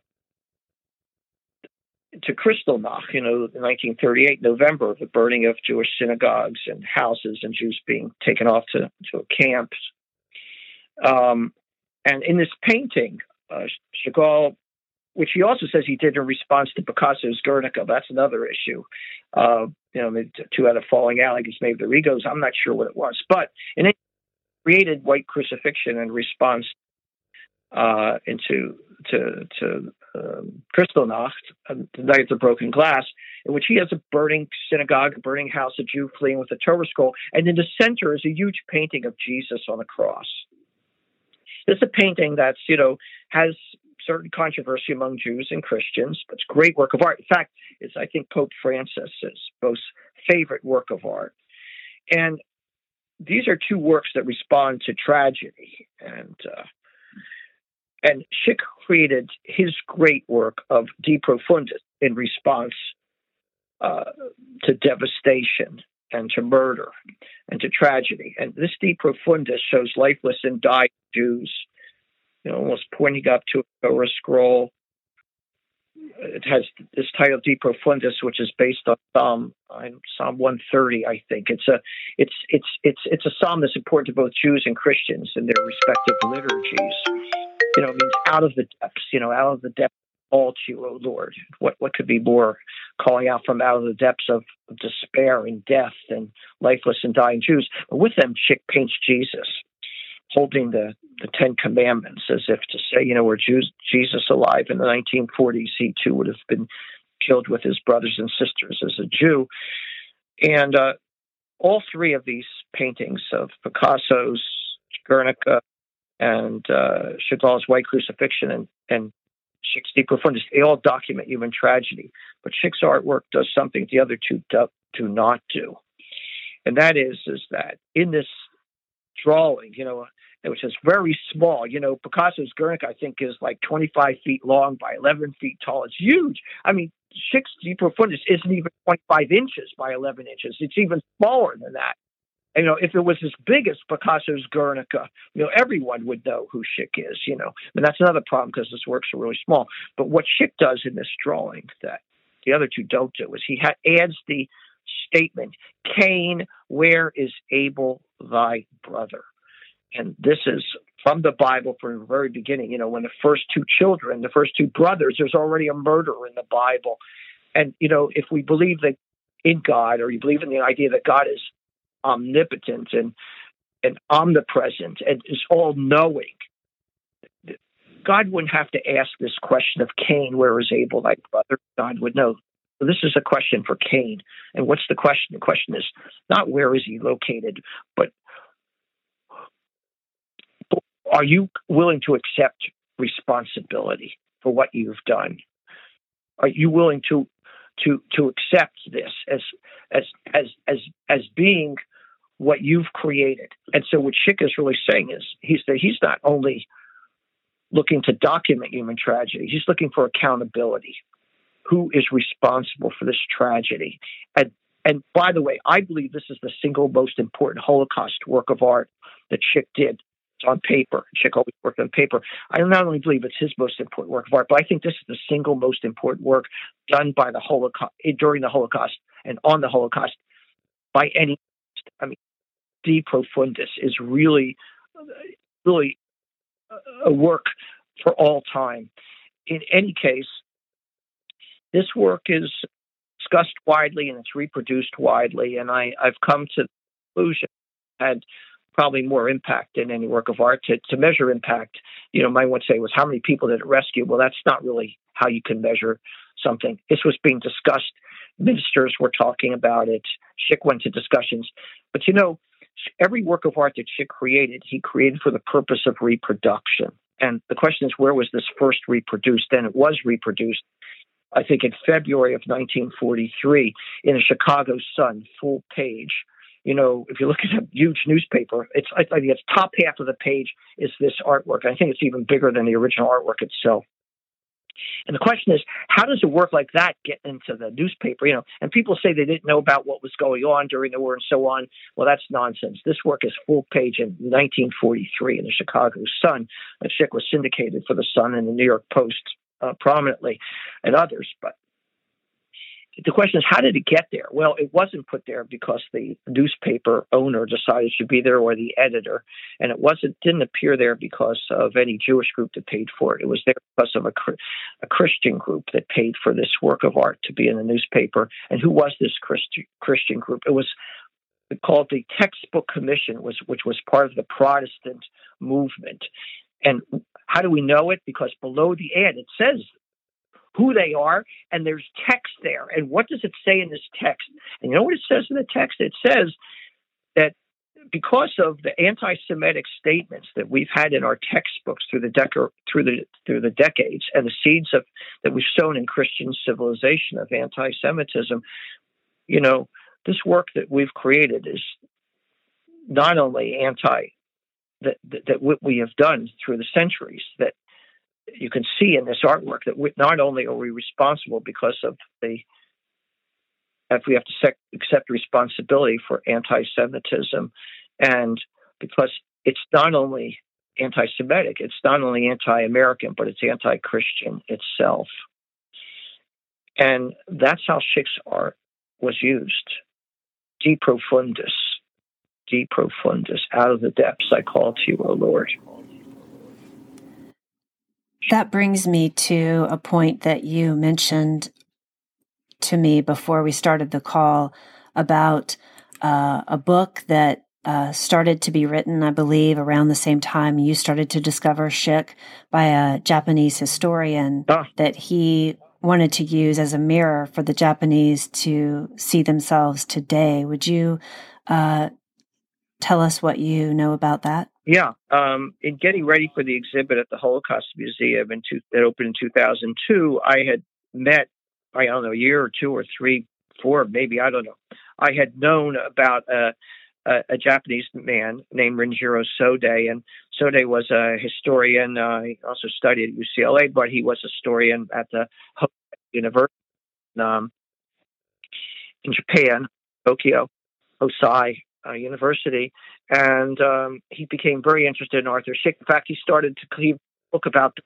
to Kristallnacht, you know, in 1938 November, the burning of Jewish synagogues and houses, and Jews being taken off to to a camp. Um, and in this painting, uh, Chagall which he also says he did in response to Picasso's Guernica. That's another issue. Uh, you know, the two had a falling out. I guess maybe the Regos. I'm not sure what it was, but in it created white crucifixion in response uh, into to to um, Kristallnacht, uh, the night of the broken glass, in which he has a burning synagogue, a burning house, a Jew fleeing with a Torah scroll, and in the center is a huge painting of Jesus on a cross. This is a painting that's you know has certain controversy among Jews and Christians, but it's a great work of art. In fact, it's I think Pope Francis's most favorite work of art. And these are two works that respond to tragedy. And uh, and Szyk created his great work of De Profundis in response uh, to devastation and to murder and to tragedy. And this De Profundis shows lifeless and dying Jews you know, almost pointing up to a scroll. It has this title, De Profundis, which is based on Psalm Psalm 130, I think. It's a it's it's it's it's a psalm that's important to both Jews and Christians in their respective liturgies. You know, it means out of the depths. You know, out of the depths all to you, O Lord. What what could be more calling out from out of the depths of despair and death and lifeless and dying Jews? But with them, Szyk paints Jesus holding the, the Ten Commandments as if to say, you know, were Jews, Jesus alive in the 1940s, he too would have been killed with his brothers and sisters as a Jew. And uh, all three of these paintings of Picasso's Guernica and uh, Chagall's White Crucifixion and, and Szyk's De Profundis, they all document human tragedy. But Szyk's artwork does something the other two do, do not do. And that is, is that in this drawing, you know, which is very small. You know, Picasso's Guernica, I think, is like 25 feet long by 11 feet tall. It's huge. I mean, Szyk's De Profundis isn't even 25 inches by 11 inches. It's even smaller than that. And, you know, if it was as big as Picasso's Guernica, you know, everyone would know who Szyk is, you know. And that's another problem because his works are really small. But what Szyk does in this drawing that the other two don't do is he ha- adds the statement, Cain, where is Abel thy brother? And this is from the Bible from the very beginning. You know, when the first two children, the first two brothers, there's already a murder in the Bible. And, you know, if we believe that in God or you believe in the idea that God is omnipotent and, and omnipresent and is all knowing, God wouldn't have to ask this question of Cain, where is Abel, thy brother? God would know. So this is a question for Cain. And what's the question? The question is not where is he located, but are you willing to accept responsibility for what you've done? Are you willing to to to accept this as as as as as being what you've created? And so what Szyk is really saying is he's that he's not only looking to document human tragedy, he's looking for accountability. Who is responsible for this tragedy? And and by the way, I believe this is the single most important Holocaust work of art that Szyk did on paper. Szyk always worked on paper. I not only believe it's his most important work of art, but I think this is the single most important work done by the Holocaust eh, during the Holocaust and on the Holocaust by any. I mean, De Profundis is really, really a work for all time. In any case, this work is discussed widely and it's reproduced widely, and I, I've come to the conclusion had probably more impact than any work of art. To, to measure impact, you know, might want to say was how many people did it rescue? Well, that's not really how you can measure something. This was being discussed. Ministers were talking about it. Szyk went to discussions. But you know, every work of art that Szyk created, he created for the purpose of reproduction. And the question is, where was this first reproduced? And it was reproduced, I think, in February of 1943 in a Chicago Sun full page you know, if you look at a huge newspaper, it's I think it's top half of the page is this artwork. I think it's even bigger than the original artwork itself. And the question is, how does a work like that get into the newspaper? You know, and people say they didn't know about what was going on during the war and so on. Well, that's nonsense. This work is full page in 1943 in the Chicago Sun. That Szyk was syndicated for the Sun and the New York Post uh, prominently, and others. But the question is, how did it get there? Well, it wasn't put there because the newspaper owner decided it should be there or the editor, and it wasn't didn't appear there because of any Jewish group that paid for it. It was there because of a, a Christian group that paid for this work of art to be in the newspaper. And who was this Christi- Christian group? It was called the Textbook Commission, was which was part of the Protestant movement. And how do we know it? Because below the ad it says who they are, and there's text there. And what does it say in this text? And you know what it says in the text? It says that because of the anti-Semitic statements that we've had in our textbooks through the through the through the decades, and the seeds of that we've sown in Christian civilization of anti-Semitism, you know, this work that we've created is not only anti that, that, that what we have done through the centuries that you can see in this artwork that we, not only are we responsible because of the if we have to sec- accept responsibility for anti-Semitism, and because it's not only anti-Semitic, it's not only anti-American, but it's anti-Christian itself, and that's how Szyk's art was used. De profundis, de profundis, out of the depths I call to you, O Lord. That brings me to a point that you mentioned to me before we started the call about uh, a book that uh, started to be written, I believe, around the same time you started to discover Szyk by a Japanese historian ah. that he wanted to use as a mirror for the Japanese to see themselves today. Would you uh, tell us what you know about that? Yeah, um, in getting ready for the exhibit at the Holocaust Museum in two, that opened in 2002, I had met, I don't know, a year or two or three, four, maybe I don't know. I had known about a, a, a Japanese man named Rinjiro Sodei, and Sodei was a historian. Uh, he also studied at UCLA, but he was a historian at the University um, in Japan, Tokyo, Hosei uh, University, and um, he became very interested in Arthur Szyk. In fact, he started to book about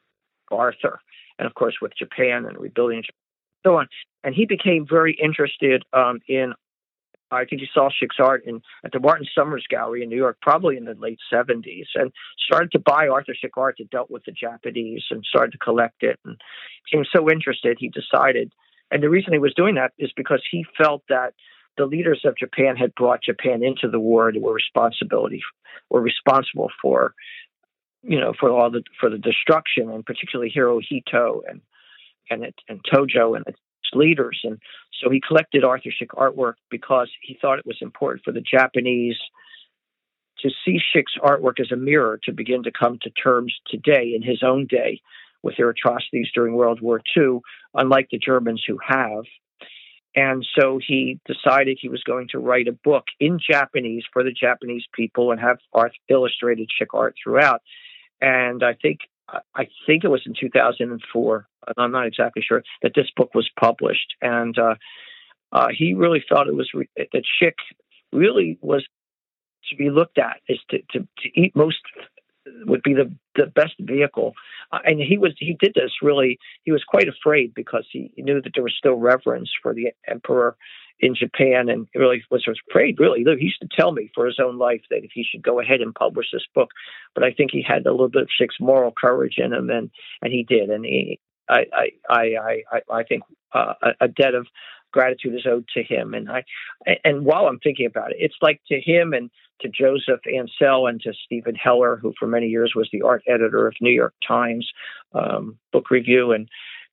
Arthur, and of course with Japan and rebuilding Japan, and so on. And he became very interested um, in I think he saw Szyk's art in at the Martin Summers Gallery in New York, probably in the late '70s, and started to buy Arthur Szyk art that dealt with the Japanese, and started to collect it. And became so interested, he decided. And the reason he was doing that is because he felt that the leaders of Japan had brought Japan into the war and were responsibility were responsible for, you know, for all the for the destruction, and particularly Hirohito and and it, and Tojo and its leaders. And so he collected Arthur Szyk artwork because he thought it was important for the Japanese to see Szyk's artwork as a mirror to begin to come to terms today in his own day with their atrocities during World War II, unlike the Germans who have. And so he decided he was going to write a book in Japanese for the Japanese people and have art, illustrated Szyk art throughout. And I think I think it was in 2004. I'm not exactly sure that this book was published, and uh, uh, he really felt it was re- that Szyk really was to be looked at is to, to, to eat most would be the the best vehicle. Uh, and he was he did this really. He was quite afraid because he, knew that there was still reverence for the emperor in Japan, and really was afraid. Really, he used to tell me for his own life that if he should go ahead and publish this book, but I think he had a little bit of moral courage in him, and and he did. And he, I I I I I think uh, a debt of gratitude is owed to him. And I and while I'm thinking about it, it's like to him and to Joseph Ansell and to Steven Heller, who for many years was the art editor of New York Times um, Book Review, and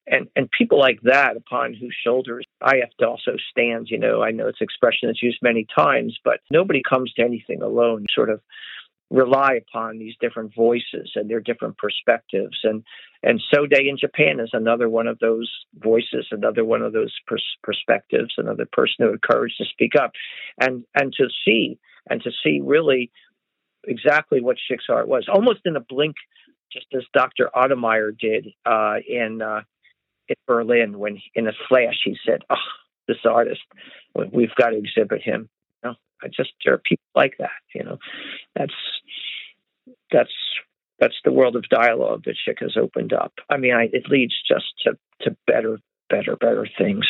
and and people like that upon whose shoulders IF also stands. You know, I know it's an expression that's used many times, but nobody comes to anything alone. Sort of rely upon these different voices and their different perspectives and and Sodei in Japan is another one of those voices another one of those pers- perspectives another person who had courage to speak up and and to see and to see really exactly what art was almost in a blink just as Dr. Ottomeyer did uh, in uh, in Berlin when in a flash he said, "Oh, this artist, we've got to exhibit him." You know, I just there are people like that. You know, that's that's that's the world of dialogue that Szyk has opened up. I mean, I, it leads just to to better, better, better things.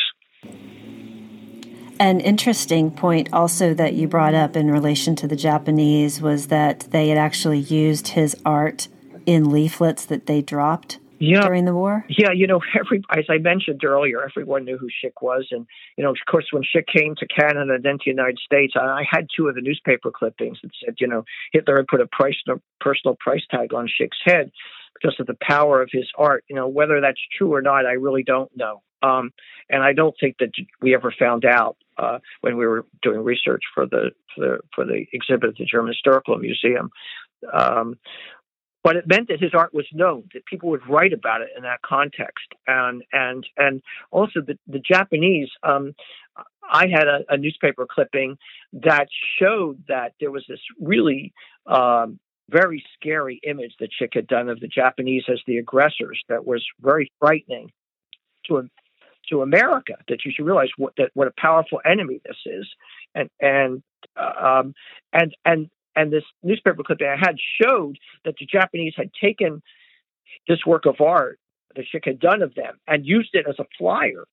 An interesting point also that you brought up in relation to the Japanese was that they had actually used his art in leaflets that they dropped yeah. during the war? Yeah, you know, every as I mentioned earlier, everyone knew who Szyk was, and you know, of course, when Szyk came to Canada and then to the United States, I had two of the newspaper clippings that said, you know, Hitler had put a price, a personal price tag on Szyk's head because of the power of his art. You know, whether that's true or not, I really don't know. Um, and I don't think that we ever found out uh, when we were doing research for the for the, for the exhibit at the German Historical Museum. Um, but it meant that his art was known, that people would write about it in that context, and and and also the the Japanese. Um, I had a, a, newspaper clipping that showed that there was this really um, very scary image that Szyk had done of the Japanese as the aggressors that was very frightening to to America. That you should realize what that what a powerful enemy this is, and and uh, um, and and and this newspaper clipping I had showed that the Japanese had taken this work of art that Szyk had done of them and used it as a flyer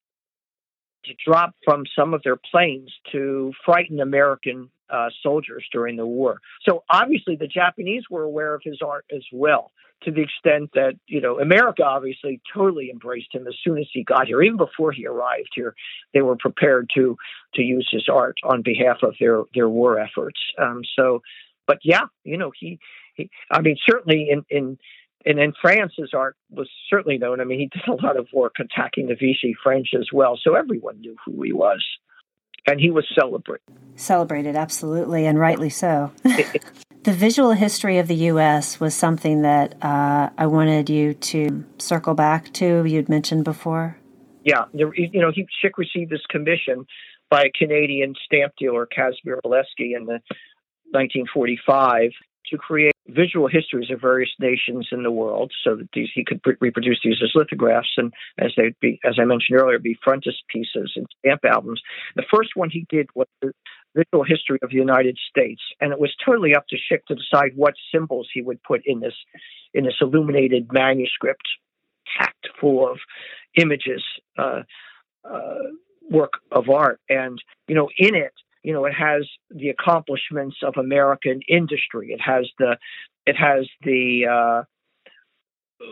to drop from some of their planes to frighten American uh, soldiers during the war. So obviously the Japanese were aware of his art as well, to the extent that you know America obviously totally embraced him as soon as he got here. Even before he arrived here, they were prepared to to use his art on behalf of their their war efforts. Um, so but yeah, you know, he, he I mean, certainly in, in, and then France's art was certainly known. I mean, he did a lot of work attacking the Vichy French as well, so everyone knew who he was. And he was celebrated. Celebrated, absolutely, and rightly so. the visual history of the U.S. was something that uh, I wanted you to circle back to. You'd mentioned before. Yeah, you know, he Szyk received this commission by a Canadian stamp dealer, Casimir Bileski, in the 1945 to create visual histories of various nations in the world, so that these he could reproduce these as lithographs, and as they be, as I mentioned earlier, be frontispieces and stamp albums. The first one he did was the visual history of the United States, and it was totally up to Szyk to decide what symbols he would put in this in this illuminated manuscript, packed full of images, uh, uh, work of art, and you know in it you know, it has the accomplishments of American industry. It has the, it has the uh,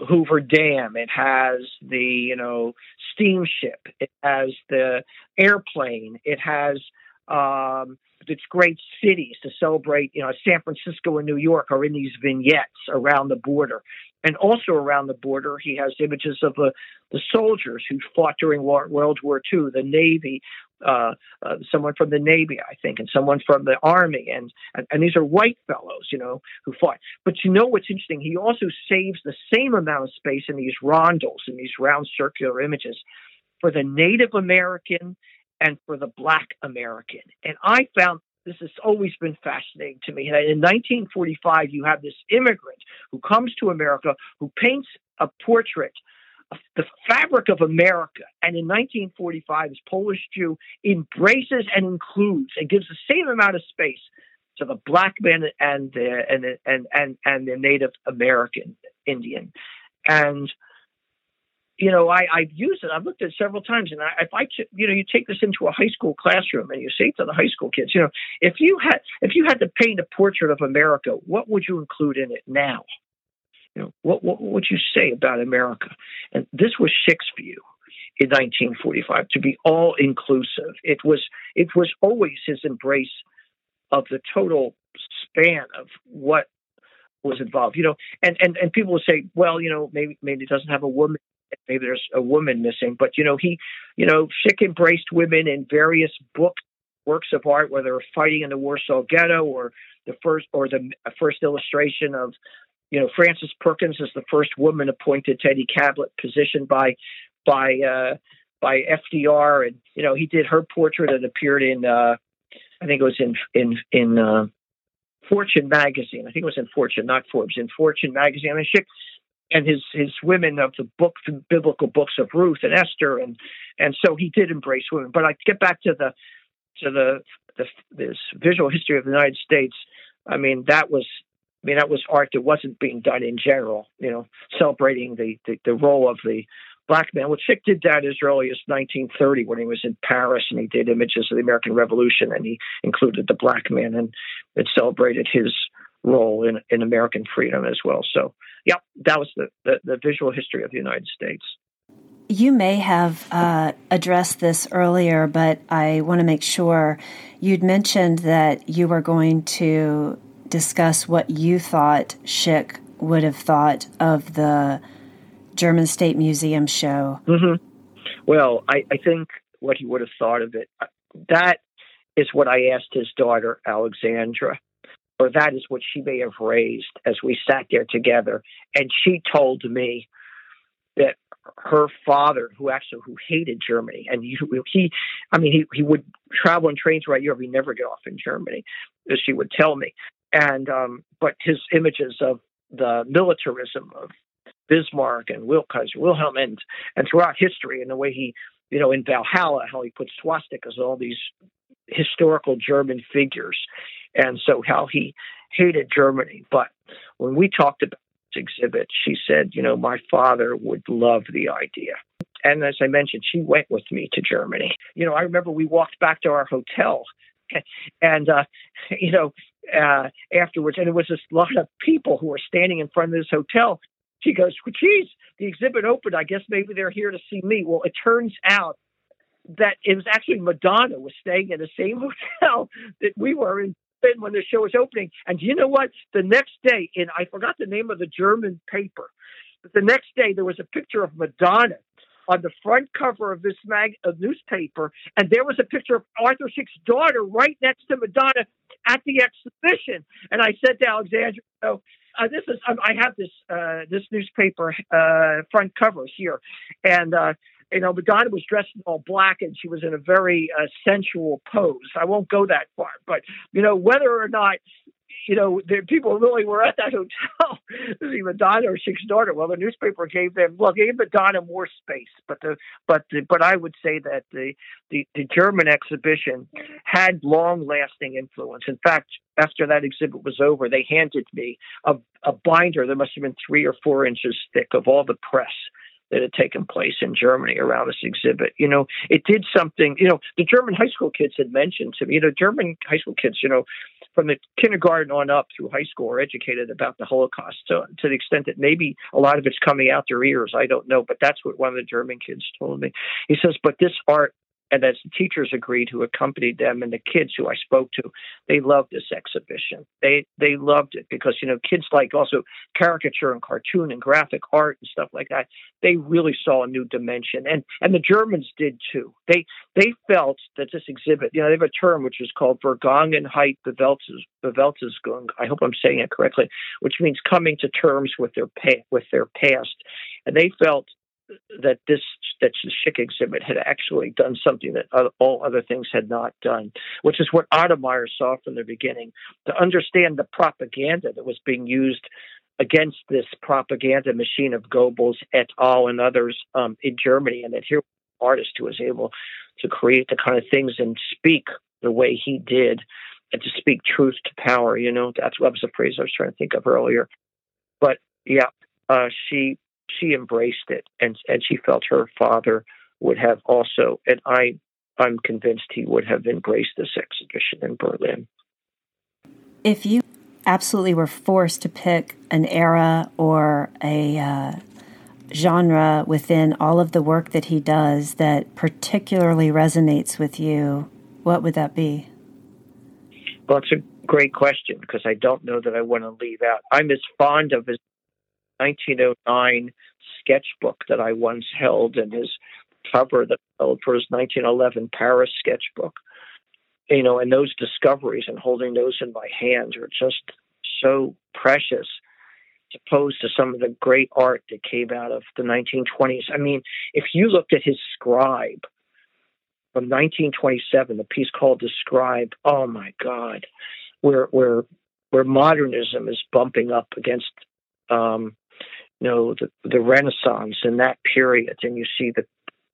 Hoover Dam. It has the, you know, steamship. It has the airplane. It has um, its great cities to celebrate. You know, San Francisco and New York are in these vignettes around the border. And also around the border, he has images of the, the soldiers who fought during World War II, the Navy, uh, uh, someone from the Navy, I think, and someone from the Army, and, and, and these are white fellows, you know, who fought. But you know what's interesting? He also saves the same amount of space in these rondels, in these round circular images, for the Native American and for the Black American. And I found this has always been fascinating to me. That In 1945, you have this immigrant who comes to America who paints a portrait the fabric of America. And in 1945, this Polish Jew embraces and includes and gives the same amount of space to the black man and the and and and and the Native American Indian. And you know, I, I've used it. I've looked at it several times, and I, if I, you know, you take this into a high school classroom and you say to the high school kids, you know, if you had, if you had to paint a portrait of America, what would you include in it now? You know, what, what would you say about America? And this was view in 1945 to be all inclusive. It was it was always his embrace of the total span of what was involved. You know, and and and people will say, well, you know, maybe maybe it doesn't have a woman. Maybe there's a woman missing, but you know, he, you know, Szyk embraced women in various books, works of art, whether fighting in the Warsaw Ghetto or the first or the uh, first illustration of you know, Frances Perkins is the first woman appointed to any cabinet position by by uh, by FDR, and you know, he did her portrait and appeared in uh, I think it was in in in uh, Fortune magazine. I think it was in Fortune, not Forbes, in Fortune magazine. And Szyk and his his women of the book, the biblical books of Ruth and Esther, and and so he did embrace women. But I get back to the to the, the this visual history of the United States. I mean, that was I mean, that was art that wasn't being done in general, you know, celebrating the, the, the role of the black man. Well, Szyk did that as early as 1930 when he was in Paris and he did images of the American Revolution and he included the black man and it celebrated his role in, in American freedom as well. So, yeah, that was the, the, the visual history of the United States. You may have uh, addressed this earlier, but I want to make sure you'd mentioned that you were going to discuss what you thought Szyk would have thought of the German State Museum show. Mm-hmm. Well, I, I think what he would have thought of it, that is what I asked his daughter, Alexandra, or that is what she may have raised as we sat there together. And she told me that her father, who actually who hated Germany, and he, he I mean, he, he would travel on trains right Europe. He never get off in Germany, as she would tell me and um, but his images of the militarism of Bismarck and Wilkes, Wilhelm, and and throughout history, and the way he, you know, in Valhalla, how he puts swastikas, all these historical German figures, and so how he hated Germany. But when we talked about this exhibit, she said, you know, my father would love the idea. And as I mentioned, she went with me to Germany. You know, I remember we walked back to our hotel and uh, you know uh, afterwards, and it was a lot of people who were standing in front of this hotel. She goes, "Geez, the exhibit opened. I guess maybe they're here to see me." Well, it turns out that it was actually Madonna was staying in the same hotel that we were in when the show was opening. And you know what? The next day, in I forgot the name of the German paper, but the next day there was a picture of Madonna on the front cover of this mag of newspaper, and there was a picture of Arthur Szyk's daughter right next to Madonna at the exhibition. And I said to Alexandra, oh, uh, this is um, I have this uh, this newspaper uh, front cover here, and uh, you know, Madonna was dressed in all black and she was in a very uh, sensual pose. I won't go that far, but you know, whether or not you know, the people really were at that hotel. see Madonna or Szyk's daughter. Well, the newspaper gave them well, gave Madonna more space, but the but the, but I would say that the, the the German exhibition had long lasting influence. In fact, after that exhibit was over, they handed me a, a binder that must have been three or four inches thick of all the press that had taken place in Germany around this exhibit. You know, it did something, you know, the German high school kids had mentioned to me, you know, German high school kids, you know, from the kindergarten on up through high school are educated about the Holocaust. To the extent that maybe a lot of it's coming out their ears, I don't know, but that's what one of the German kids told me. He says, but this art and as the teachers agreed who accompanied them and the kids who I spoke to, they loved this exhibition. They they loved it because you know kids like also caricature and cartoon and graphic art and stuff like that. They really saw a new dimension, and and the Germans did too. They they felt that this exhibit, you know, they have a term which is called Vergangenheit Bewältigung. I hope I'm saying it correctly, which means coming to terms with their pa- with their past, and they felt that this that the Szyk exhibit had actually done something that all other things had not done, which is what Ottomeyer saw from the beginning. To understand the propaganda that was being used against this propaganda machine of Goebbels et al. and others um, in Germany, and that here was an artist who was able to create the kind of things and speak the way he did, and to speak truth to power. You know, that's what was the phrase I was trying to think of earlier. But yeah, uh, she she embraced it and and she felt her father would have also and I I'm convinced he would have embraced this exhibition in Berlin. If you absolutely were forced to pick an era or a uh, genre within all of the work that he does that particularly resonates with you, what would that be? Well, it's a great question because I don't know that I want to leave out. I'm as fond of his 1909 sketchbook that I once held and his cover that held for his 1911 Paris sketchbook. You know, and those discoveries and holding those in my hands are just so precious as opposed to some of the great art that came out of the 1920s. I mean, if you looked at his scribe from 1927, the piece called The Scribe, oh my God, where where where modernism is bumping up against um, you know the the Renaissance in that period, and you see the,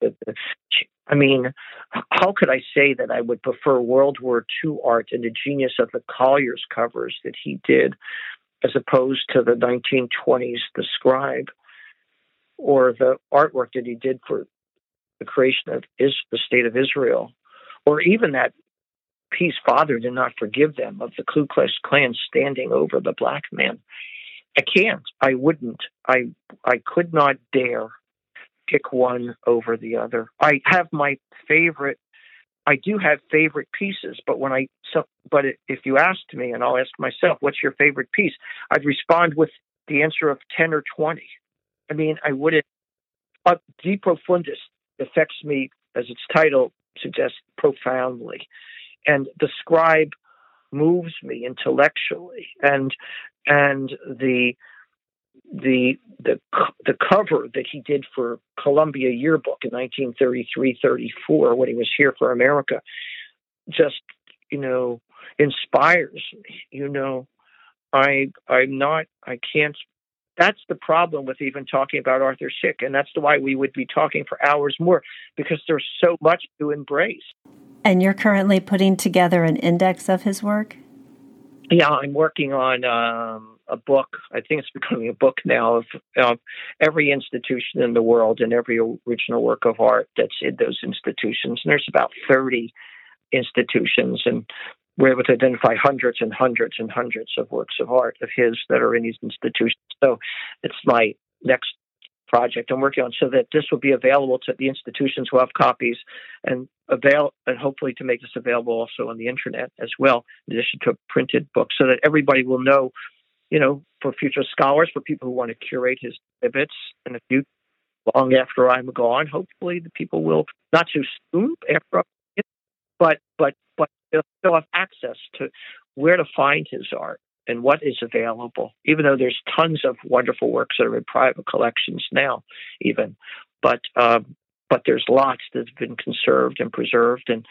the, the I mean, how could I say that I would prefer World War II art and the genius of the Collier's covers that he did, as opposed to the 1920s The Scribe, or the artwork that he did for the creation of is the state of Israel, or even that piece "Father did not forgive them" of the Ku Klux Klan standing over the black man. I can't. I wouldn't. I I could not dare pick one over the other. I have my favorite. I do have favorite pieces, but when I so, but if you asked me, and I'll ask myself, what's your favorite piece? I'd respond with the answer of ten or twenty. I mean, I wouldn't. Uh, De Profundis affects me, as its title suggests, profoundly, and the scribe moves me intellectually, and and the the the the cover that he did for Columbia Yearbook in 1933-34 when he was here for America just you know inspires you know. I I'm not I can't that's the problem with even talking about Arthur Szyk and that's why we would be talking for hours more because there's so much to embrace. And you're currently putting together an index of his work yeah, I'm working on um, a book. I think it's becoming a book now of, of every institution in the world and every original work of art that's in those institutions. And there's about 30 institutions, and we're able to identify hundreds and hundreds and hundreds of works of art of his that are in these institutions. So it's my next project I'm working on so that this will be available to the institutions who have copies and avail and hopefully to make this available also on the internet as well, in addition to a printed book, so that everybody will know, you know, for future scholars, for people who want to curate his exhibits in the future, long after I'm gone. Hopefully, the people will not too soon after, I'm, but but but they'll still have access to where to find his art and what is available, even though there's tons of wonderful works that are in private collections now, even. But um, but there's lots that have been conserved and preserved, and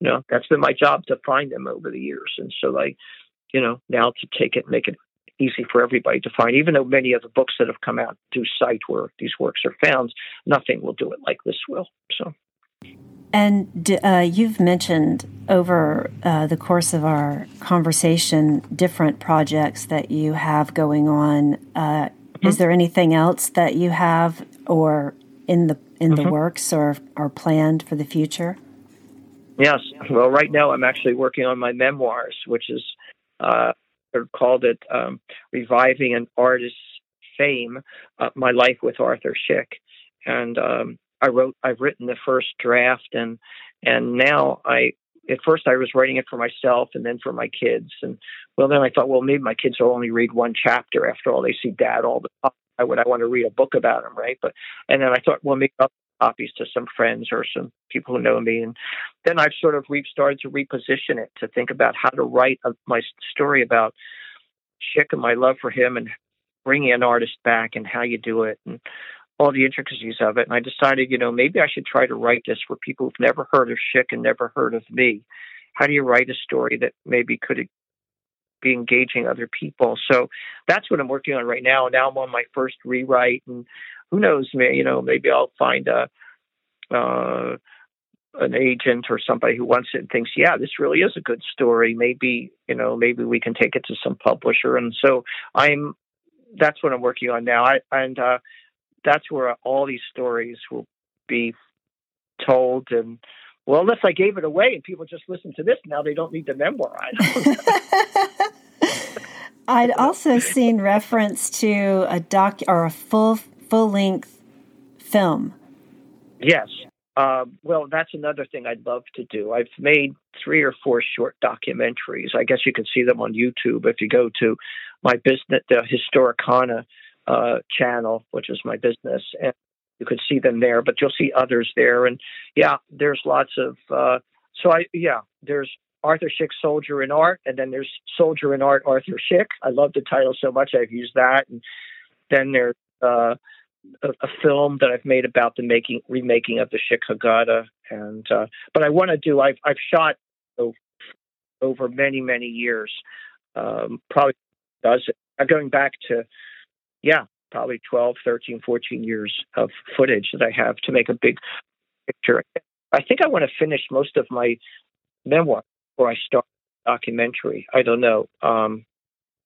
you know that's been my job to find them over the years. And so I, you know, now to take it, and make it easy for everybody to find. Even though many of the books that have come out do cite where these works are found, nothing will do it like this will. So. And uh, you've mentioned over uh, the course of our conversation different projects that you have going on. Uh, mm-hmm. Is there anything else that you have or in the in mm-hmm. the works or are planned for the future? Yes. Well, right now I'm actually working on my memoirs, which is uh, called it um, "Reviving an Artist's Fame: uh, My Life with Arthur Szyk." and um, I wrote I've written the first draft and and now I at first I was writing it for myself and then for my kids and well then I thought well maybe my kids will only read one chapter. After all they see dad all the time. Why would I want to read a book about him right? But and then I thought well maybe I'll copies to some friends or some people who know me. And then I've sort of re- started to reposition it to think about how to write a, my story about Szyk and my love for him and bringing an artist back and how you do it. And all the intricacies of it. And I decided, you know, maybe I should try to write this for people who've never heard of Szyk and never heard of me. How do you write a story that maybe could be engaging other people? So that's what I'm working on right now. Now I'm on my first rewrite, and who knows, me, you know, maybe I'll find a uh, an agent or somebody who wants it and thinks, yeah, this really is a good story. Maybe you know, maybe we can take it to some publisher. And so I'm that's what I'm working on now. I and uh, that's where all these stories will be told. And well unless i gave it away and people just listen to this now they don't need the memoir I i'd also seen reference to a doc or a full full length film. Yes. Uh, well that's another thing i'd love to do. I've made three or four short documentaries. I guess you can see them on youtube if you go to my business the historicana uh, channel, which is my business, and you could see them there. But you'll see others there, and yeah, there's lots of. Uh, so I yeah, there's Arthur Szyk Soldier in Art, and then there's Soldier in Art Arthur Szyk. I love the title so much I've used that, and then there's uh, a, a, film that I've made about the making remaking of the Szyk Haggadah, and uh, but I want to do I've I've shot over, over many many years, um, probably does it. I'm going back to yeah, probably 12, 13, 14 years of footage that I have to make a big picture. I think I want to finish most of my memoir before I start documentary. I don't know. Um,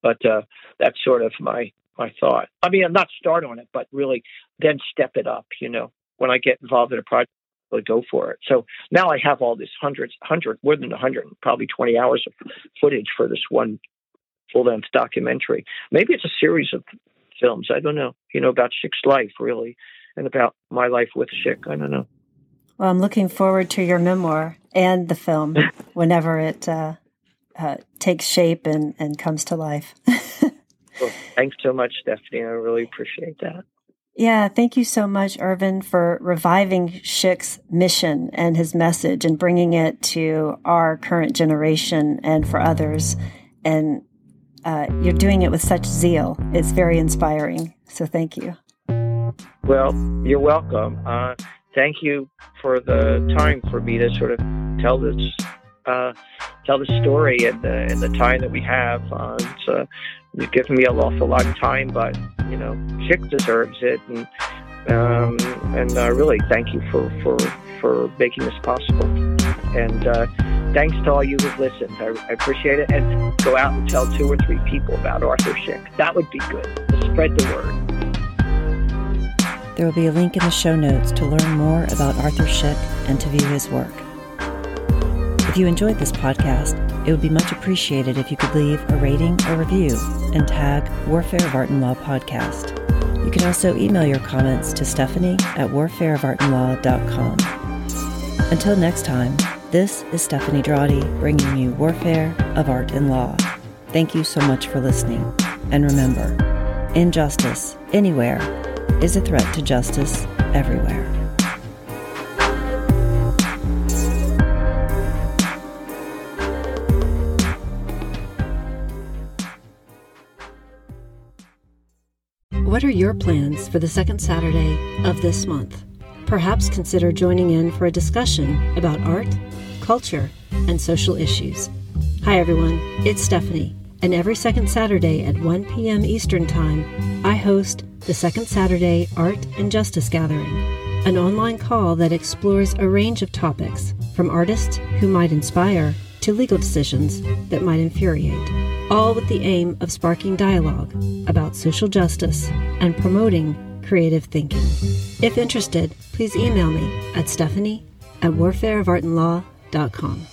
but uh, that's sort of my my thought. I mean, not start on it, but really then step it up. You know, when I get involved in a project, I go for it. So now I have all this hundreds, hundred, more than a hundred, probably 20 hours of footage for this one full length documentary. Maybe it's a series of films. I don't know, you know, about Szyk's life really, and about my life with Szyk. I don't know. Well, I'm looking forward to your memoir and the film whenever it uh, uh, takes shape and, and comes to life. well, thanks so much, Stephanie. I really appreciate that. Yeah, thank you so much, Irvin, for reviving Szyk's mission and his message and bringing it to our current generation and for others. And uh, you're doing it with such zeal. It's very inspiring. So thank you. Well, you're welcome. Uh, thank you for the time for me to sort of tell this uh, tell the story and the, and the time that we have. Uh, it's, uh, you've given me an awful lot of time, but you know, Szyk deserves it, and um, and uh, really thank you for for for making this possible. And uh, thanks to all you who've listened. I, I, appreciate it. And go out and tell two or three people about Arthur Szyk. That would be good. Spread the word. There will be a link in the show notes to learn more about Arthur Szyk and to view his work. If you enjoyed this podcast, it would be much appreciated if you could leave a rating or review and tag Warfare of Art and Law podcast. You can also email your comments to Stephanie at warfareofartandlaw.com. Until next time, this is Stephanie Drawdy bringing you Warfare of Art and Law. Thank you so much for listening. And remember, injustice anywhere is a threat to justice everywhere. What are your plans for the second Saturday of this month? Perhaps consider joining in for a discussion about art, culture, and social issues. Hi, everyone. It's Stephanie, and every second Saturday at 1 p.m. Eastern Time, I host the Second Saturday Art and Justice Gathering, an online call that explores a range of topics, from artists who might inspire to legal decisions that might infuriate, all with the aim of sparking dialogue about social justice and promoting creative thinking. If interested, please email me at stephanie at warfareofartandlaw.com.